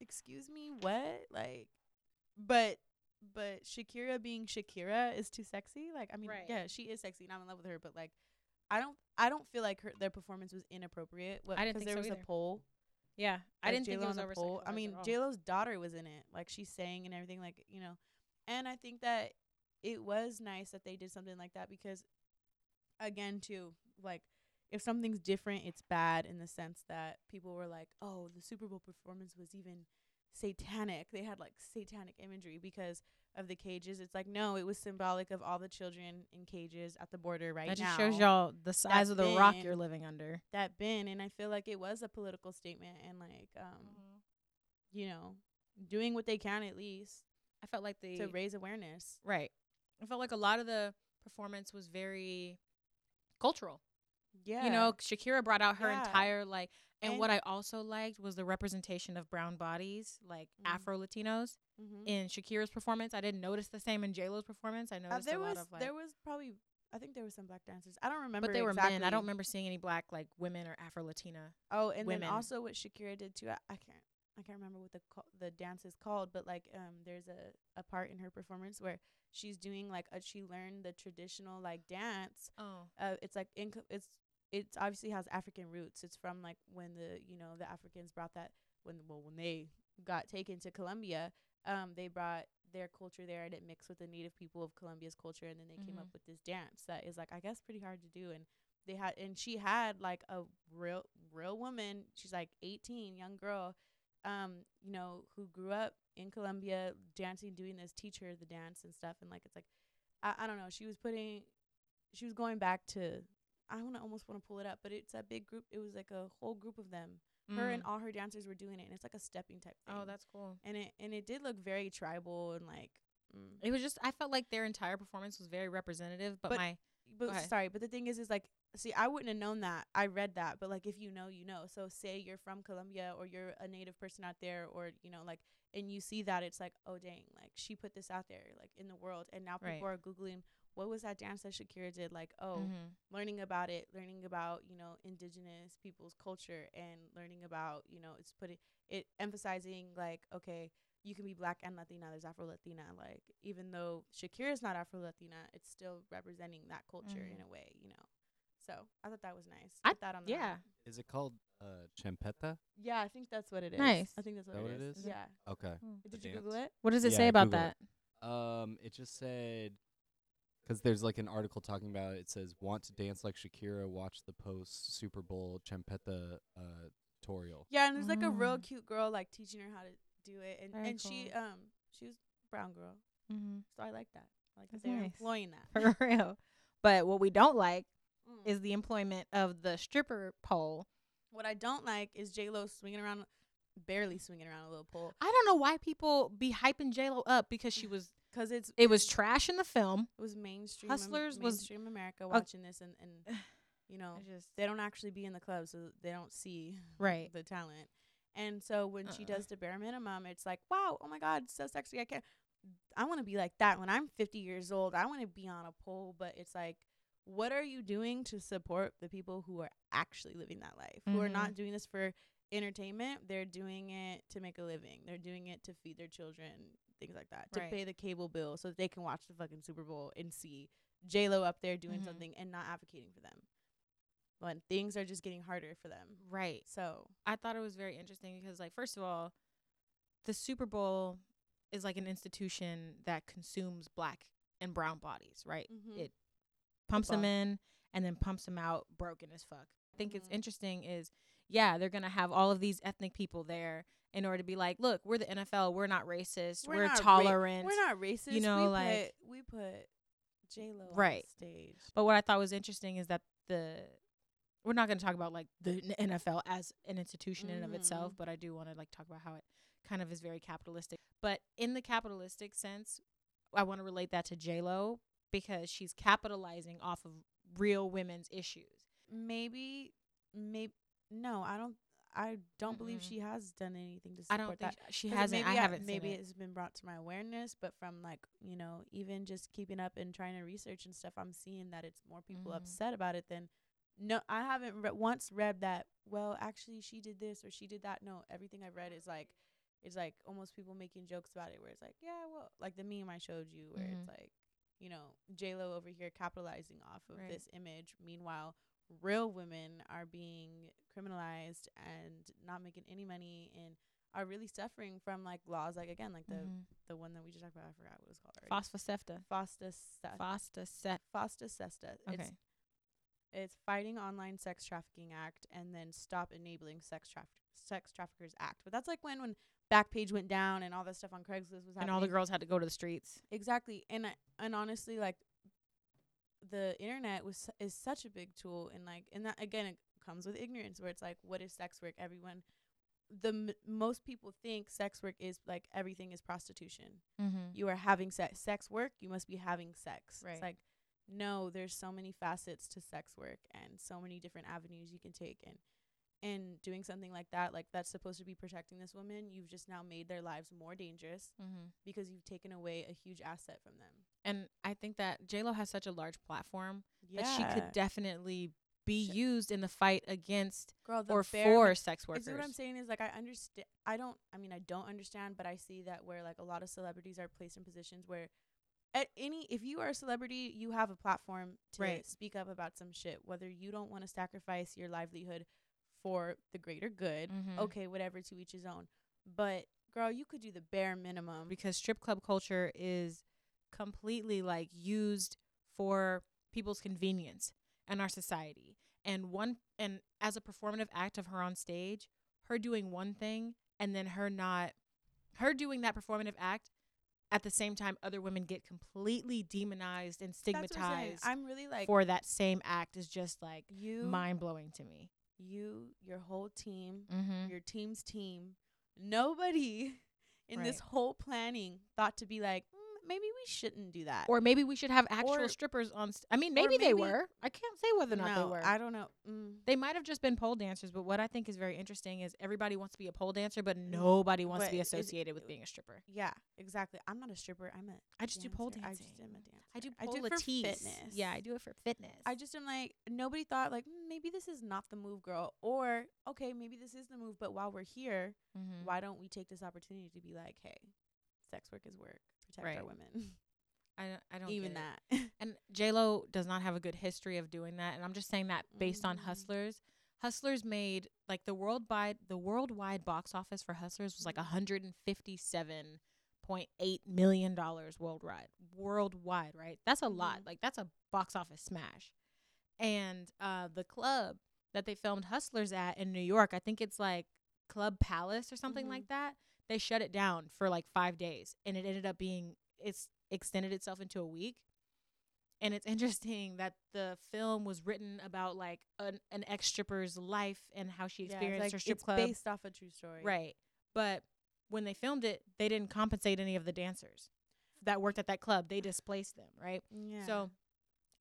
excuse me, what? Like but but Shakira being Shakira is too sexy. Like I mean, Right. yeah, she is sexy and I'm in love with her, but like I don't I don't feel like her their performance was inappropriate. What, I didn't think there so was either. a poll. Yeah, I didn't think J.Lo it was over pole. I mean, J Lo's daughter was in it. Like she sang and everything. Like you know, and I think that it was nice that they did something like that because, again, too, like if something's different, it's bad in the sense that people were like, "Oh, the Super Bowl performance was even satanic." They had like satanic imagery because of the cages. It's like no, it was symbolic of all the children in cages at the border right that now just shows y'all the size of the rock you're living under. that bin and I feel like it was a political statement and like um you know, doing what they can at least I felt like the to raise awareness. right. I felt like a lot of the performance was very cultural. Yeah. You know, Shakira brought out her Yeah. entire like and, And- what I also liked was the representation of brown bodies, like Mhm. Afro Latinos Mhm. in Shakira's performance. I didn't notice the same in J Lo's performance. I Uh, noticed there a lot was of like there was probably I think there was some black dancers. I don't remember. but they were exactly. men. I don't remember seeing any black like women or Afro Latina. Oh, and women. then also what Shakira did too. I, I can't I can't remember what the ca- the dance is called, but like um there's a a part in her performance where she's doing like a, she learned the traditional like dance. Oh. Uh, it's like in it's it's obviously has African roots. It's from like when the you know the Africans brought that when well when they got taken to Colombia, um they brought their culture there and it mixed with the native people of Colombia's culture and then they came up Mhm. with this dance that is like I guess pretty hard to do and they had and she had like a real real woman she's like 18 young girl um you know who grew up in Colombia dancing doing this teach her the dance and stuff and like it's like I, I don't know she was putting she was going back to I want to almost want to pull it up but it's a big group it was like a whole group of them her and Mm. all her dancers were doing it and it's like a stepping type thing Oh, that's cool. and it and it did look very tribal and like mm. It was just I felt like their entire performance was very representative, but, But- my but sorry, but the thing is, is like, see, I wouldn't have known that. I read that, but like, if you know, you know. So say you're from Colombia or you're a native person out there, or you know, like, and you see that, it's like, oh dang, like she put this out there, like in the world, and now people Right. are googling what was that dance that Shakira did, like, oh, Mhm. learning about it, learning about you know indigenous people's culture, and learning about you know it's putting it emphasizing like, okay. You can be black and Latina. There's Afro Latina. Like even though Shakira's not Afro Latina, it's still representing that culture Mhm. in a way, you know. So I thought that was nice. I- Put that on the yeah. map. Is it called uh, champeta? yeah. I think that's what it is. Nice. I think that's what, that it what it is. is? Yeah. Okay. Did The you Google it? What does it Yeah, say about Google it. that? Um, it just said because there's like an article talking about it. It says, "Want to dance like Shakira? Watch the post Super Bowl Champeta uh, tutorial." Yeah, and there's like a real Mm. cute girl like teaching her how to do it, and Very and she cool. um she was brown girl, Mm-hmm. so I like that. I like That's that they're nice. employing that. For real. But what we don't like Mm. is the employment of the stripper pole. What I don't like is J Lo swinging around, barely swinging around a little pole, I don't know why people be hyping J Lo up because she was cause it's it was trash in the film. it was mainstream Am- Hustlers was- mainstream America watching this, and and you know just they don't actually be in the club, so they don't see right. the talent. And so when she Uh-uh. does the bare minimum, it's like, wow, oh my God, so sexy. I can't. I want to be like that when I'm 50 years old. I want to be on a pole, but it's like, what are you doing to support the people who are actually living that life? Who are not doing this for entertainment? They're doing it to make a living. They're doing it to feed their children, things like that, to Right. pay the cable bill so that they can watch the fucking Super Bowl and see J Lo up there doing Mhm. something and not advocating for them. When things are just getting harder for them. Right. So I thought it was very interesting because, like, first of all, the Super Bowl is like an institution that consumes black and brown bodies, right? Mhm. It pumps them in and then pumps them out broken as fuck. I think it's Mhm. interesting is, yeah, they're gonna have all of these ethnic people there in order to be like, look, we're the NFL, we're not racist, we're, not ra- tolerant. we're not racist. You know, we like- put, we put J Lo Right. on stage. But what I thought was interesting is that the we're not going to talk about like the NFL as an institution in and of itself, Mhm. but I do want to like talk about how it kind of is very capitalistic. But in the capitalistic sense, I want to relate that to J Lo because she's capitalizing off of real women's issues. Maybe, maybe no. I don't. I don't believe Mm-mm. she has done anything to I support don't think that. sh- she 'Cause hasn't. Maybe I haven't Maybe seen it. it's been brought to my awareness, but from like you know, even just keeping up and trying to research and stuff, I'm seeing that it's more people Mhm. upset about it than. No, I haven't re- once read that. Well, actually, she did this or she did that. No, everything I've read is like, is like almost people making jokes about it. Where it's like, yeah, well, like the meme I showed you, where Mhm. it's like, you know, J Lo over here capitalizing off of Right. this image. Meanwhile, real women are being criminalized and not making any money and are really suffering from like laws like again like the Mhm. the one that we just talked about I forgot what it was called already. Phosphosefta. Fosta set. Fosta Sesta. It's Okay. It's Fighting Online Sex Trafficking Act and then Stop Enabling Sex Traf- Sex Traffickers Act. But that's like when when Backpage went down and all that stuff on Craigslist was happening. And all the girls had to go to the streets. Exactly. And I, and honestly like the internet was is such a big tool and like and that again it comes with ignorance where it's like what is sex work everyone the m- most people think sex work is like everything is prostitution Mm-hmm. you are having sex sex work you must be having sex Right. it's like no, there's so many facets to sex work and so many different avenues you can take and and doing something like that, like that's supposed to be protecting this woman, you've just now made their lives more dangerous Mm-hmm. because you've taken away a huge asset from them. And I think that J Lo has such a large platform Yeah. that she could definitely be Sh- used in the fight against Girl, the or for sex workers. See what I'm saying is like I understand. I don't. I mean, I don't understand, but I see that where like a lot of celebrities are placed in positions where, at any, if you are a celebrity, you have a platform to Right. speak up about some shit. Whether you don't want to sacrifice your livelihood for the greater good, Mhm. okay, whatever. To each his own. But girl, you could do the bare minimum. because strip club culture is completely like used for people's convenience in our society. And one and as a performative act of her on stage, her doing one thing and then her not her doing that performative act at the same time other women get completely demonized and what I'm stigmatized I'm really like for that same act is just like you, mind blowing to me. you, your whole team, Mm-hmm. your team's team. Nobody in this whole planning thought to be like, mm, maybe we shouldn't do that. Or maybe we should have actual Or- strippers on. St- I mean, maybe, they maybe- were. I can't say whether or not no, they were. I don't know. Mm. They might have just been pole dancers, but what I think is very interesting is everybody wants to be a pole dancer, but nobody wants to but be associated with being a stripper. Yeah, exactly. I'm not a stripper. I'm a. I just do pole dancer. dancing. I just am a dancer. I do I pole do it for fitness. Yeah, I do it for fitness. I just am like nobody thought like mm, maybe this is not the move, girl, or okay maybe this is the move, but while we're here, Mhm. why don't we take this opportunity to be like, hey, sex work is work, protect Right. our women, I don't, I don't even that. And J Lo does not have a good history of doing that, and I'm just saying that based on Mhm. Hustlers. Hustlers made like the world worldwide the worldwide box office for Hustlers was like Mhm. 157.8 million dollars worldwide. Worldwide, right? That's a lot. Mhm. Like that's a box office smash. And uh the club that they filmed Hustlers at in New York, I think it's like Club Palace or something Mhm. like that. They shut it down for like 5 days and it ended up being it's extended itself into a week and it's interesting that the film was written about like an, an ex stripper's life and how she Yeah, experienced like her strip it's club. based off a true story, Right. But when they filmed it, they didn't compensate any of the dancers that worked at that club. They displaced them, right? Yeah. So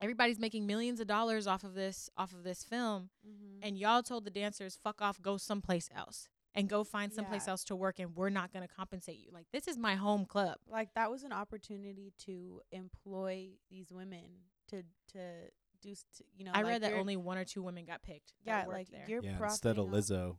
everybody's making millions of dollars off of this off of this film Mhm. and y'all told the dancers fuck off go someplace else and go find someplace Yeah. else to work and we're not going to compensate you. Like this is my home club. like that was an opportunity to employ these women to to do st- you know I like read that only one or two women got picked. yeah worked like there. you're yeah, instead of Lizzo.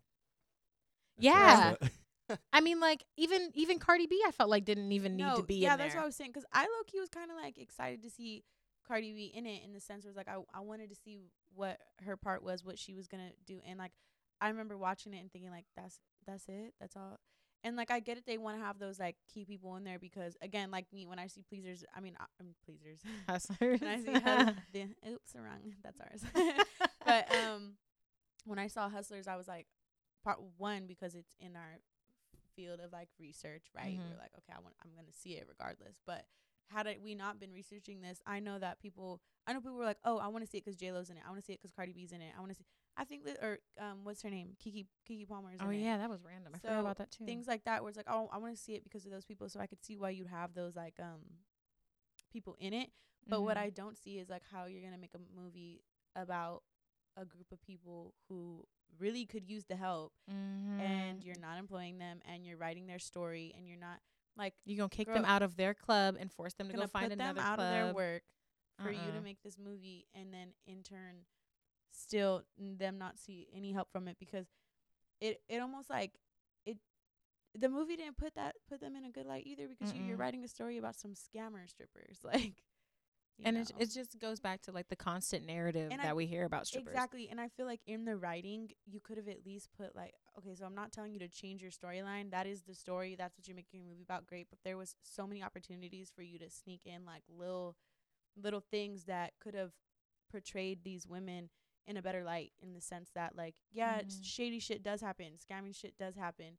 Yeah. I mean, like even even Cardi B, I felt like didn't even need no, to be yeah in that's what I was saying because I low key was kind of like excited to see Cardi B in it in the sense where it's like I I wanted to see what her part was what she was gonna do and like I remember watching it and thinking like that's that's it that's all and like I get it they want to have those like key people in there because again like me when I see pleasers I mean I, I'm pleasers Hustlers. when I see hus- the, oops wrong that's ours but um when I saw Hustlers, I was like, part one because it's in our field of like research, right? Mhm. We're like, okay, I want, I'm gonna see it regardless. But had it we not been researching this, I know that people, I know people were like, oh, I want to see it 'cause J Lo's in it. I want to see it 'cause Cardi B's in it. I want to see. I think that or um, what's her name? Keke Keke Palmer is oh yeah, that was random. I forgot about that too. Things like that, where it's like, oh, I want to see it because of those people, so I could see why you'd have those like um people in it. But what Mhm. I don't see is like how you're gonna make a movie about a group of people who really could use the help Mhm. and you're not employing them and you're writing their story and you're not like you're gonna kick them out of their club and force them to go find put them another out club. of their work for you Uh-uh. to make this movie and then in turn still them not see any help from it because it it almost like it the movie didn't put that put them in a good light either because you, you're writing a story about some scammer strippers like and it know. it just goes back to like the constant narrative And I- that we hear about strippers. Exactly. And I feel like in the writing, you could have at least put like, okay, so I'm not telling you to change your storyline. That is the story. That's what you're making a movie about. Great. But there was so many opportunities for you to sneak in like little little things that could have portrayed these women in a better light in the sense that like, yeah, Mhm. shady shit does happen, scamming shit does happen,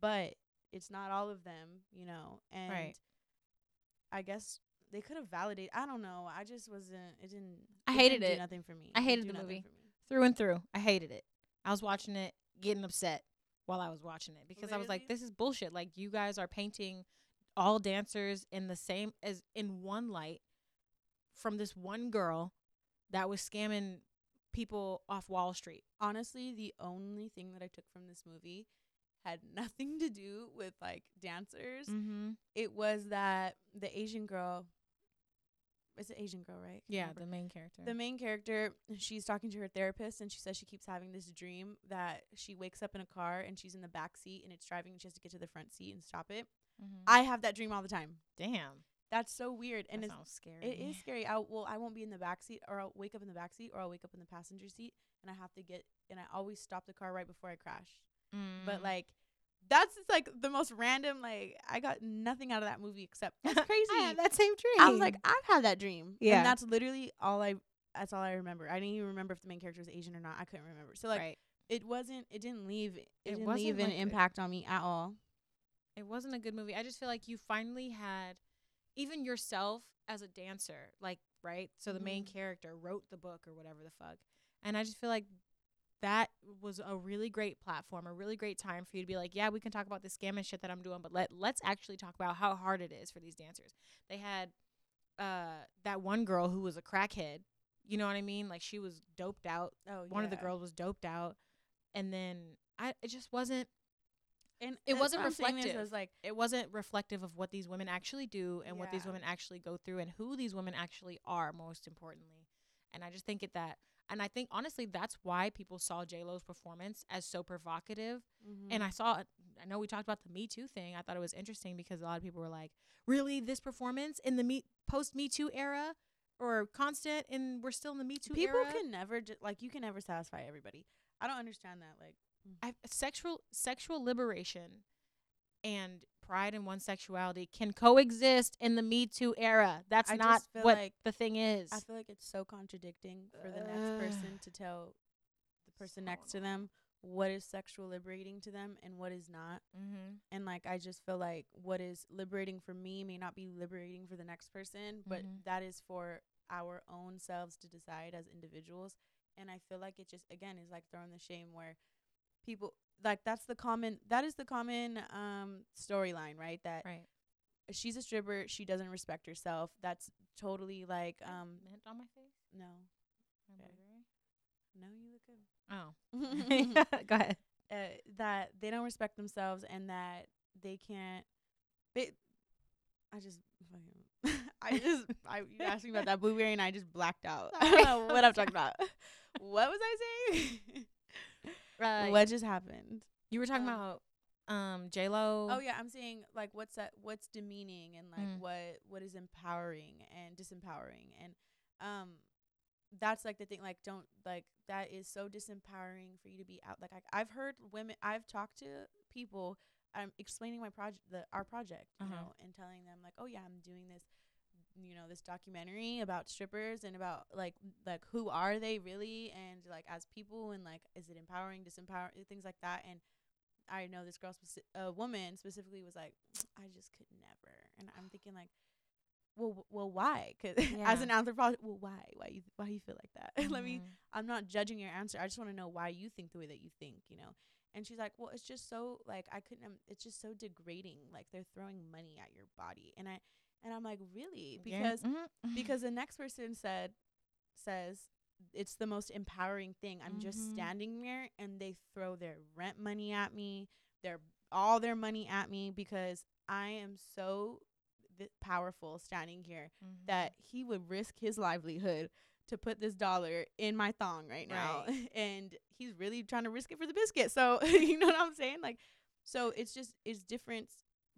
but it's not all of them, you know. And Right. I guess they could have validated. I don't know. I just wasn't. It didn't. I it hated didn't it. nothing for me. I hated the movie. through and through. I hated it. I was watching it, getting upset while I was watching it because I was like, "This is bullshit." Like you guys are painting all dancers in the same as in one light from this one girl that was scamming people off Wall Street. Honestly, the only thing that I took from this movie had nothing to do with like dancers. Mm-hmm. It was that the Asian girl. Is it Asian girl, right? Yeah, the main character. The main character, she's talking to her therapist, and she says she keeps having this dream that she wakes up in a car and she's in the back seat and it's driving, and she has to get to the front seat and stop it. Mhm. I have that dream all the time. Damn, That's so weird, and that it's, scary. it is scary. I well, I won't be in the back seat, or I'll wake up in the back seat, or I'll wake up in the passenger seat, and I have to get, and I always stop the car right before I crash. But Mm. like, that's just like the most random. Like, I got nothing out of that movie except that's crazy. I had that same dream. I was like, I've had that dream. Yeah. And that's literally all I that's all I remember. I didn't even remember if the main character was Asian or not. I couldn't remember. So like right. it wasn't it didn't leave it, It didn't wasn't leave an like a- impact on me at all. It wasn't a good movie. I just feel like you finally had even yourself as a dancer, like right. So the main Mhm. character wrote the book or whatever the fuck, and I just feel like that was a really great platform, a really great time for you to be like, yeah, we can talk about the scam and shit that I'm doing, but let let's actually talk about how hard it is for these dancers. They had uh that one girl who was a crackhead. You know what I mean? Like she was doped out. Oh One of the girls was doped out, and then I it just wasn't and it wasn't reflective. is like it wasn't reflective of what these women actually do and what these women actually go through and who these women actually are most importantly. And i just think it that and i think honestly that's why people saw j-lo's performance as so provocative. And mm-hmm. i saw i know we talked about the me too thing. I thought it was interesting because a lot of people were like really? This performance in the me post me too era? Or constant and we're still in the me too era people era? can never ju- like you can never satisfy everybody. I don't understand that. Like I, sexual sexual liberation and pride in one's sexuality can coexist in the Me Too era. That's I not what like- the thing is. I feel like it's so contradicting for the next person to tell the person next to them what is sexual liberating to them and what is not. mm-hmm. and like I just feel like what is liberating for me may not be liberating for the next person, but Mhm. that is for our own selves to decide as individuals. And I feel like it just again is like throwing the shame where people like that's the common that is the common um storyline, right? That Right. she's a stripper, she doesn't respect herself. That's totally like um mint on my face. no. Okay. No, you look good. Oh, uh, go ahead. that they don't respect themselves and that they can't they I just fucking I just I you asked me about that blueberry and I just blacked out. I don't know what I'm talking about. what was I saying? Right. what just happened? you were talking um, about um J Lo. Oh yeah, I'm saying like what's that what's demeaning and like Mm. what what is empowering and disempowering and um that's like the thing like don't like that is so disempowering for you to be out like I, I've heard women I've talked to people I'm explaining my project the our project you Uh-huh. know and telling them like oh yeah I'm doing this you know this documentary about strippers and about like like who are they really and like as people and like is it empowering disempowering things like that and I know this girl, speci- a woman specifically, was like, I just could never. And I'm thinking like, well, w- well, why? 'Cause as Yeah. an anthropologist, well, why? Why you? Why you feel like that? Let me. Mhm. I'm not judging your answer. I just want to know why you think the way that you think. You know. And she's like, well, it's just so like I couldn't. Um, it's just so degrading. Like they're throwing money at your body, and I and I'm like, really? Yeah. Because Mhm. because the next person said says it's the most empowering thing. I'm just Mhm. standing there and they throw their rent money at me, their all their money at me because I am so th- powerful standing here Mhm. that he would risk his livelihood to put this dollar in my thong right now and he's really trying to risk it for the biscuit. So, you know what I'm saying? Like so it's just it's different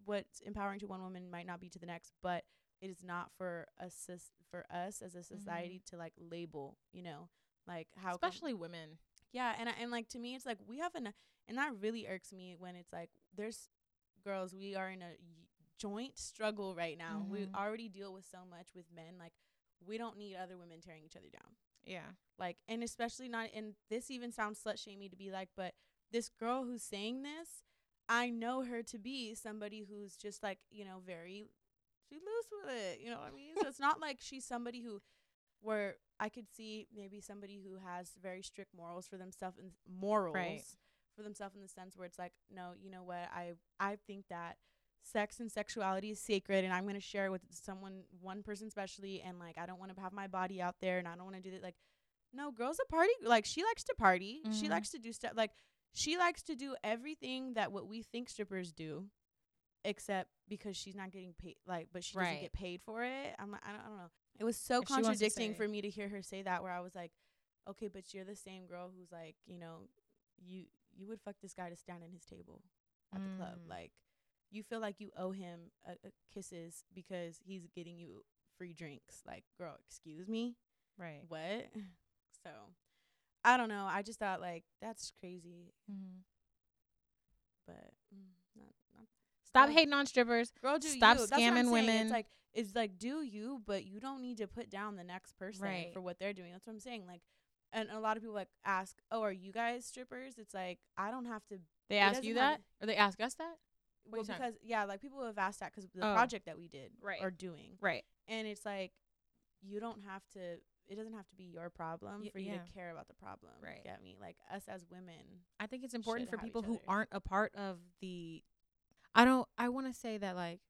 what's empowering to one woman might not be to the next, but it is not for us for us as a society to like label, you know, like how especially women. yeah, and I, and like to me, it's like we have an and that really irks me when it's like there's girls we are in a y- joint struggle right now. We Mhm. already deal with so much with men, like we don't need other women tearing each other down. Yeah. Like and especially not and this even sounds slut shamey to be like, but this girl who's saying this, I know her to be somebody who's just like you know very she's loose with it. You know what I mean? so it's not like she's somebody who where I could see maybe somebody who has very strict morals for themselves and morals for themselves in the sense where it's like, no, you know what, I I think that sex and sexuality is sacred and I'm going to share it with someone one person especially and like I don't want to have my body out there and I don't want to do that like no girls a party like she likes to party she Mhm. likes to do stuff like she likes to do everything that what we think strippers do except because she's not getting paid like but she doesn't get paid for it. I'm like, I don't, I don't know. It was so If she wants to contradicting for me to hear her say that where I was like okay but you're the same girl who's like you know you you would fuck this guy to stand in his table at the club. Mm. like you feel like you owe him uh, uh, kisses because he's getting you free drinks. Like girl excuse me? Right. what? So i don't know i just thought like that's crazy Mm-hmm. but mm, not, not Stop Like, hating on strippers. girl do Stop you. That's what I'm scamming women. it's like it's like do you but you don't need to put down the next person Right. for what they're doing that's what i'm saying like and a lot of people like ask oh are you guys strippers it's like i don't have to They ask you that, or they ask us that. What well because yeah like people have asked that 'cause the Oh. project that we did Right. are doing Right. and it's like you don't have to it doesn't have to be your problem for you yeah. to care about the problem Right. get me like us as women I think it's important for people who aren't a part of the. I don't. I want to say that like,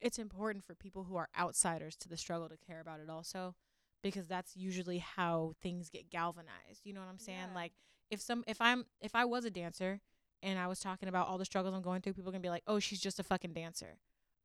it's important for people who are outsiders to the struggle to care about it also, because that's usually how things get galvanized. You know what I'm saying? Yeah. Like, if some, if I'm, if I was a dancer and I was talking about all the struggles I'm going through, people are gonna be like, oh, she's just a fucking dancer.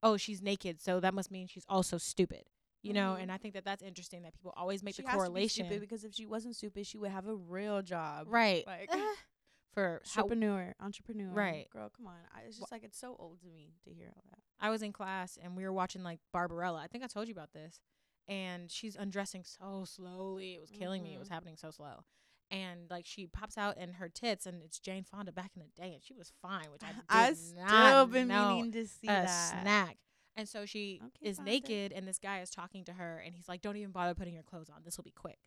Oh, she's naked, so that must mean she's also stupid. You know, Mhm. and I think that that's interesting that people always make she the correlation. be because if she wasn't stupid she would have a real job right. like for how entrepreneur entrepreneur Right. girl come on I, it's just like it's so old to me to hear all that I was in class and we were watching like Barbarella. I think I told you about this. And she's undressing so slowly. It was killing me. It was Mhm. happening so slow. And like she pops out in her tits and it's Jane Fonda back in the day and she was fine, which I did I not still been know meaning to see a that snack. And so she Okay, is naked and this guy is talking to her and he's like, "Don't even bother putting your clothes on. This will be quick."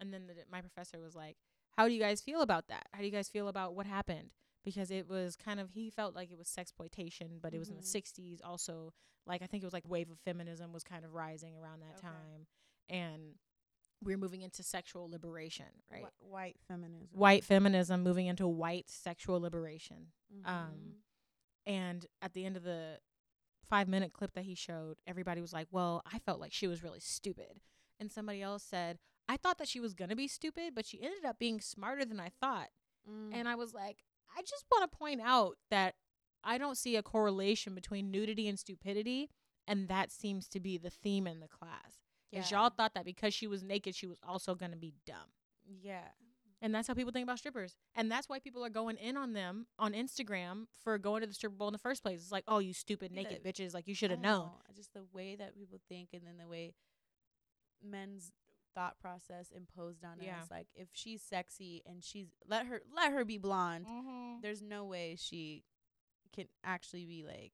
And then the, my professor was like, "How do you guys feel about that? How do you guys feel about what happened?" Because it was kind of he felt like it was sexploitation, but it was in the Mhm. '60s. Also, like I think it was like wave of feminism was kind of rising around that Okay. time, and we are moving into sexual liberation, right? Wh- white feminism White feminism moving into white sexual liberation. Mhm. um, And at the end of the five minute clip that he showed, everybody was like, Well, I felt like she was really stupid. And somebody else said, I thought that she was going to be stupid, but she ended up being smarter than I thought. Mm. And I was like, I just want to point out that I don't see a correlation between nudity and stupidity. And that seems to be the theme in the class. Is Yeah. y'all thought that because she was naked, she was also going to be dumb. yeah And that's how people think about strippers. And that's why people are going in on them on Instagram for going to the stripper bowl in the first place. It's like, oh, you stupid naked bitches. Like, you should have known. know, Just the way that people think, and then the way men's thought process imposed on Yeah. us. Like if she's sexy and she's let her let her be blonde. Mm-hmm. There's no way she can actually be like.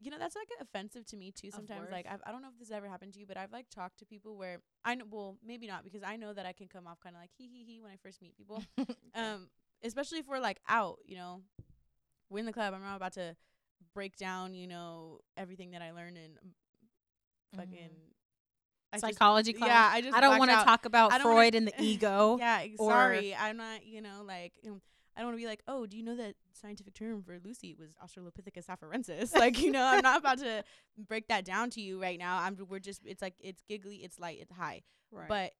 You know that's like offensive to me too. Sometimes, like. I've, I don't know if this ever happened to you, but I've like talked to people where I know. Well, maybe not because I know that I can come off kind of like hee hee hee when I first meet people. um, especially if we're like out, you know, we're in the club. I'm not about to break down, you know, everything that I learned in um, fucking I just- Psychology class. Yeah, I just I don't want to talk about I Freud and the ego. yeah, or- sorry, I'm not. You know, like um, I don't want to be like, oh, do you know that scientific term for Lucy was Australopithecus afarensis? like, you know, I'm not about to break that down to you right now. I'm. We're just. It's like it's giggly, it's light, it's high. Right. But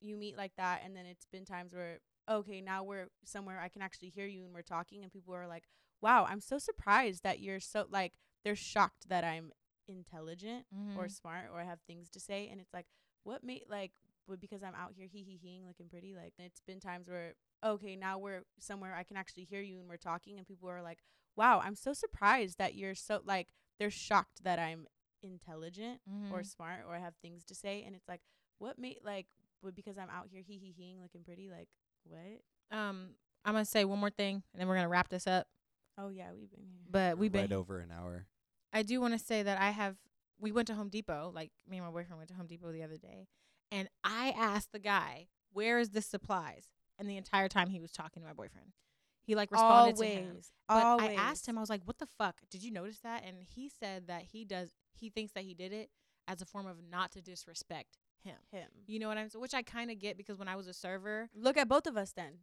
you meet like that, and then it's been times where okay, now we're somewhere I can actually hear you, and we're talking, and people are like, wow, I'm so surprised that you're so like they're shocked that I'm intelligent or Mhm. smart or I have things to say, and it's like what made like but because I'm out here hee hee heeing looking pretty, like it's been times where okay, now we're somewhere I can actually hear you and we're talking and people are like, Wow, I'm so surprised that you're so like they're shocked that I'm intelligent or Mhm. smart or I have things to say and it's like what made like but because I'm out here hee hee heeing looking pretty, like what? um, I'm gonna say one more thing, and then we're gonna wrap this up. Oh yeah, we've been here. But we've been. right over an hour. I do want to say that I have. We went to Home Depot. Like me and my boyfriend went to Home Depot the other day, and I asked the guy, "Where is the supplies?" And the entire time he was talking to my boyfriend, he like responded to him. But always. I asked him, I was like, "What the fuck? Did you notice that?" And he said that he does. He thinks that he did it as a form of not to disrespect him. him. You know what I'm saying? Which I kind of get because when I was a server, Look at both of us then.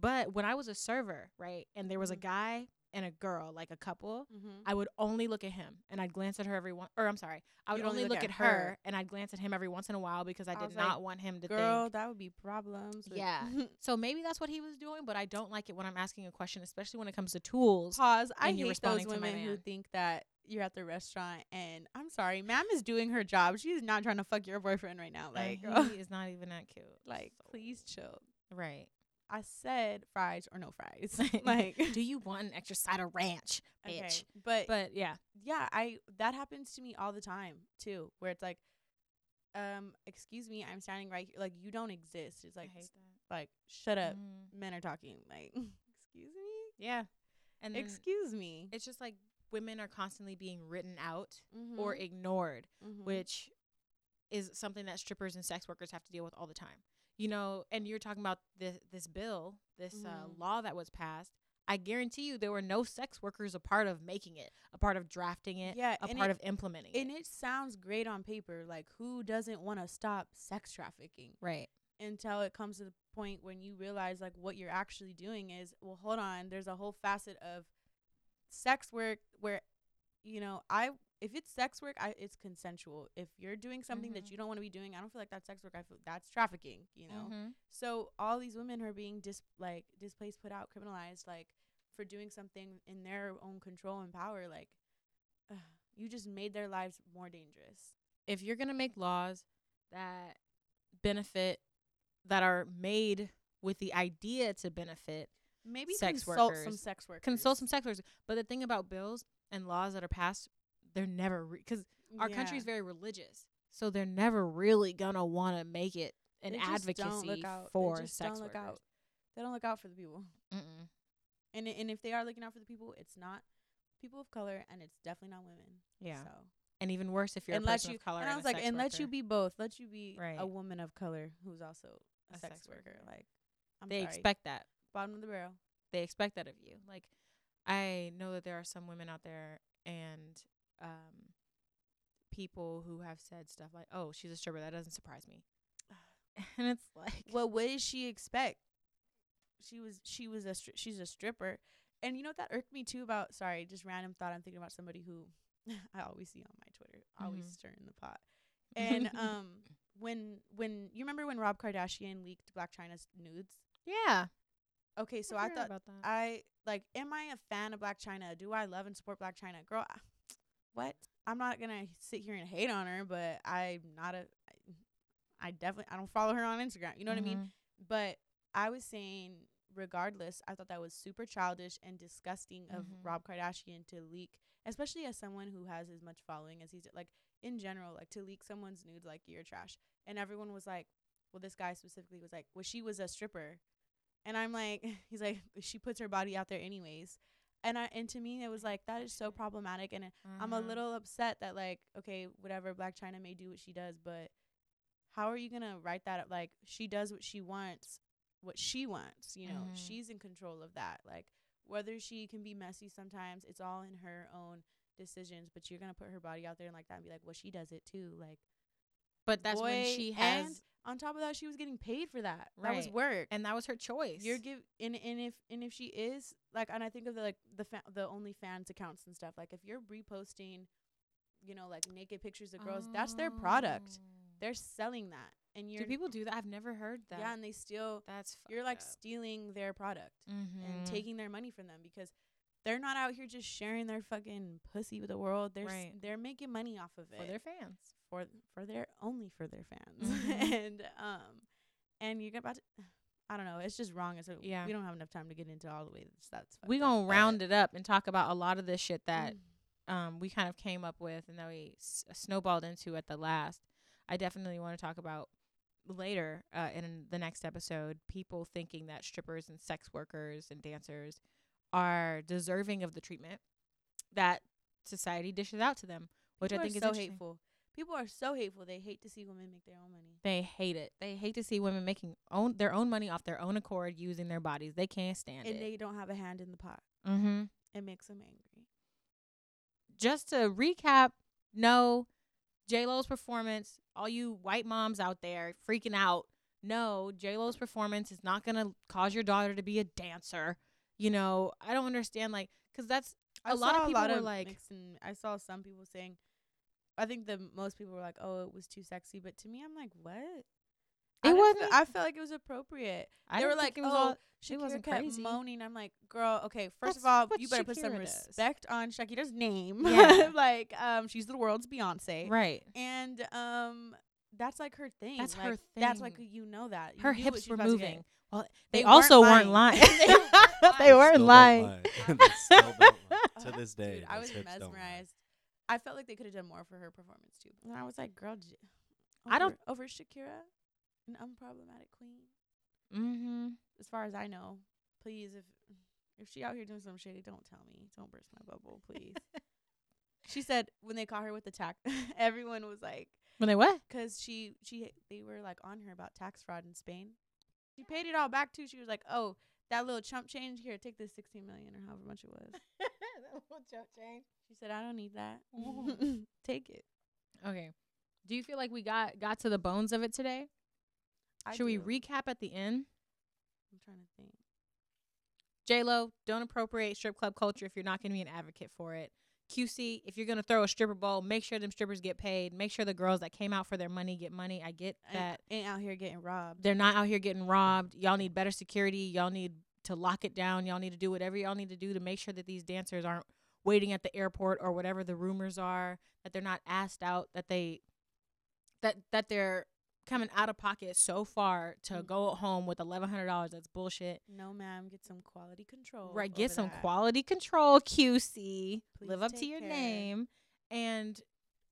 but when I was a server, right, and there was a Mhm. guy and a girl, like a couple, Mm-hmm. I would only look at him and I'd glance at her every one. Or I'm sorry, I would You'd only look, at, her, her. and I'd glance at him every once in a while because I I did was like, not want him to Girl, think. that would be problems. Yeah. So maybe that's what he was doing, but I don't like it when I'm asking a question, especially when it comes to tools. Pause. I hate those responding to my women who think that you're at the restaurant and I'm sorry, ma'am is doing her job. She's not trying to fuck your boyfriend right now. Like, he is not even that cute. like So- please chill. right? I said fries or no fries. like, do you want an extra side of ranch, bitch? okay. But, But yeah, yeah, I that happens to me all the time too, where it's like, um, excuse me, I'm standing right here. Like you don't exist. It's like, I hate that. like shut up. Mhm. Men are talking. Like, excuse me, Yeah, and then excuse me. it's just like women are constantly being written out Mhm. or ignored, Mhm. which is something that strippers and sex workers have to deal with all the time. You know, and you're talking about this this bill, this uh, Mhm. law that was passed. I guarantee you there were no sex workers a part of making it, a part of drafting it, yeah, a part it, of implementing and it. And it sounds great on paper. Like who doesn't want to stop sex trafficking? Right. until it comes to the point when you realize like what you're actually doing is well hold on there's a whole facet of sex work where you know i if it's sex work I, it's consensual if you're doing something Mhm. that you don't want to be doing i don't feel like that's sex work i feel that's trafficking you know Mm-hmm. so all these women who are being dis like displaced put out criminalized like for doing something in their own control and power like you just made their lives more dangerous if you're going to make laws that benefit that are made with the idea to benefit maybe Sex consult some workers. sex workers consult some sex workers but the thing about bills and laws that are passed they're never because our country is very religious so they're never really gonna want to make it an They advocacy. They for just sex don't look workers out. They don't look out for the people. Mm-mm. And and if they are looking out for the people, it's not people of color, and it's definitely not women. Yeah. So and even worse if you're and a person you of color and I was a like, and let you be both. Let you be Right. a woman of color who's also a, A sex, sex worker. worker. Like I'm they sorry. expect that bottom of the barrel. they expect that of you. Like I know that there are some women out there and um people who have said stuff like, "Oh, she's a stripper." That doesn't surprise me. and it's like, Well, what did she expect? She was she was a stri- she's a stripper, and you know what that irked me too about. Sorry, just random thought. I'm thinking about somebody who I always see on my Twitter, always Mhm. stirring the pot. And um, when when you remember when Rob Kardashian leaked Blac Chyna's nudes? yeah. Okay, so I I thought about that. I like, am I a fan of Blac Chyna? Do I love and support Blac Chyna? Girl, I- what? I'm not gonna sit here and hate on her, but I'm not a. I, I definitely I don't follow her on Instagram. You know what I mean? Mhm. But I was saying, regardless, I thought that was super childish and disgusting of Mhm. Rob Kardashian to leak, especially as someone who has as much following as he's like in general, like to leak someone's nudes, like you're trash. And everyone was like, well, this guy specifically was like, well, she was a stripper, and I'm like, he's like, she puts her body out there anyways. And I and to me it was like that is so problematic and I'm a Uh-huh. little upset that like okay whatever Blac Chyna may do what she does but how are you gonna write that up like she does what she wants what she wants you know Mhm. she's in control of that like whether she can be messy sometimes it's all in her own decisions but you're gonna put her body out there and like that and be like well she does it too like But that's when boy, she and has, on top of that she was getting paid for that that was work and that was her choice. you're give and and if and if she is like and I think of the like the fa- the OnlyFans accounts and stuff like if you're reposting, you know, like naked pictures of girls, that's their product. Oh. They're selling that, and you're Do people do that? I've never heard that. yeah, and they still that's you're like up. stealing their product Mhm. and taking their money from them because they're not out here just sharing their fucking pussy with the world. They're s- they're making money off of it for their fans. For for their only for their fans Mhm. and um and you're about to I don't know it's just wrong so Yeah. we don't have enough time to get into all the ways that's We gonna round it up and talk about a lot of this shit that Mm. um we kind of came up with and that we s- snowballed into at the last. I definitely want to talk about later uh, in the next episode people thinking that strippers and sex workers and dancers are deserving of the treatment that society dishes out to them, which People I think is so hateful people are so hateful they hate to see women make their own money They hate it. They hate to see women making own their own money off their own accord using their bodies. They can't stand and it. And they don't have a hand in the pot mm-hmm. it makes them angry just to recap, no, J Lo's performance. All you white moms out there freaking out. No, J Lo's performance is not gonna cause your daughter to be a dancer. You know, I don't understand. Like, because that's I a lot saw of people lot were of like, mixed and I saw some people saying, I think the most people were like, "Oh, it was too sexy," but to me, I'm like, "What?" It didn't wasn't- I felt like it was appropriate. I they were like, think it was "Oh, all. Shakira wasn't kept crazy. moaning." I'm like, "Girl, okay, first of all, you better put some does. respect on Shakira's name. Yeah. like, um, she's the world's Beyonce, Right. and um, that's like her thing. That's like, her That's like you know that You Her hips were was about to get. moving. Well, they, They also weren't weren't lying. lying. They weren't lying. lying. They still don't lie. To this day, dude, I was hips don't lie. mesmerized. I felt like they could have done more for her performance too. And I was like, girl, j- I don't- over- over Shakira, an unproblematic queen. Mm-hmm. As far as I know, please, if if she out here doing some shady, don't tell me. Don't burst my bubble, please. she said when they caught her with the tax, everyone was like, When they what? because she she they were like on her about tax fraud in Spain. She paid it all back too. She was like, oh, that little chump change here, take this sixteen million or however much it was. That little chump change she said, I don't need that. take it. Okay. Do you feel like we got got to the bones of it today? I Should we recap at the end? I'm trying to think. J Lo, don't appropriate strip club culture if you're not going to be an advocate for it. QC, if you're going to throw a stripper bowl, make sure them strippers get paid. Make sure the girls that came out for their money get money. I get that ain't out here getting robbed. they're not out here getting robbed. Y'all need better security. Y'all need to lock it down. Y'all need to do whatever y'all need to do to make sure that these dancers aren't waiting at the airport or whatever the rumors are that they're not asked out that they that that they're coming out of pocket so far to Mm. go home with eleven hundred dollars. That's bullshit. No, ma'am. Get some quality control. Right, get some that. quality control, QC. Live up to your care. name. And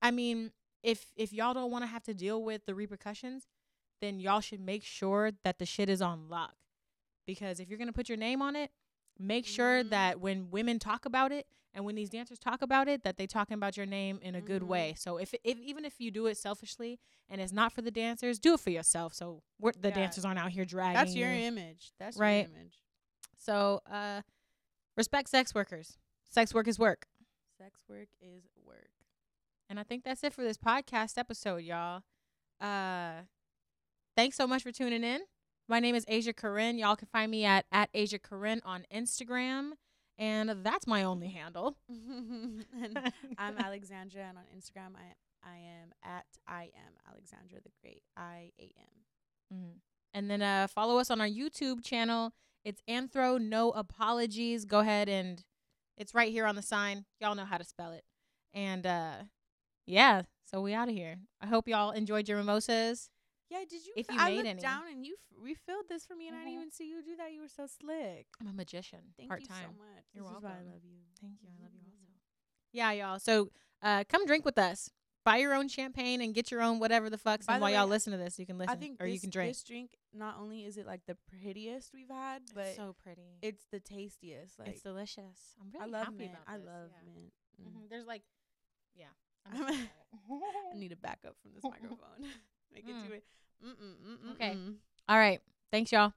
I mean, if if y'all don't want to have to deal with the repercussions, then y'all should make sure that the shit is on lock. Because if you're gonna put your name on it, make sure Mhm. that when women talk about it and when these dancers talk about it, that they talking about your name in a good Mhm. way. So if if even if you do it selfishly and it's not for the dancers, do it for yourself. So we're, the Yeah. dancers aren't out here dragging. That's your you. image. That's Right. your image. So uh, respect sex workers. Sex work is work. Sex work is work. And I think that's it for this podcast episode, y'all. Uh, thanks so much for tuning in. My name is Asia Corinne. Y'all can find me at, at Asia Corinne on Instagram. And that's my only handle. and I'm Alexandra, and on Instagram, I I am at I am Alexandra the Great. I A M. Mhm. And then uh, follow us on our YouTube channel. It's Anthro No Apologies. Go ahead and it's right here on the sign. Y'all know how to spell it. And uh, yeah, so we out of here. I hope y'all enjoyed your mimosas. Yeah, did you? If you I made looked any. down and you f- refilled this for me, and I Mhm. didn't even see you do that. You were so slick. I'm a magician, Thank part you time. so much. You're this Is why I love you. Thank you. I love you also. Yeah, y'all. So uh, come drink with us. Buy your own champagne and get your own whatever the fucks. By and the while y'all listen to this, you can listen I think or this, you can drink. this drink. Not only is it like the prettiest we've had, but it's so pretty. it's the tastiest. Like it's delicious. I'm really I love happy mint. about I this. love yeah. mint. Mm. Mhm. There's like, yeah. I'm I'm- excited. I need a backup from this microphone. Make it Mm. to it. Mm-mm, mm-mm, Okay. mm. All right. Thanks, y'all.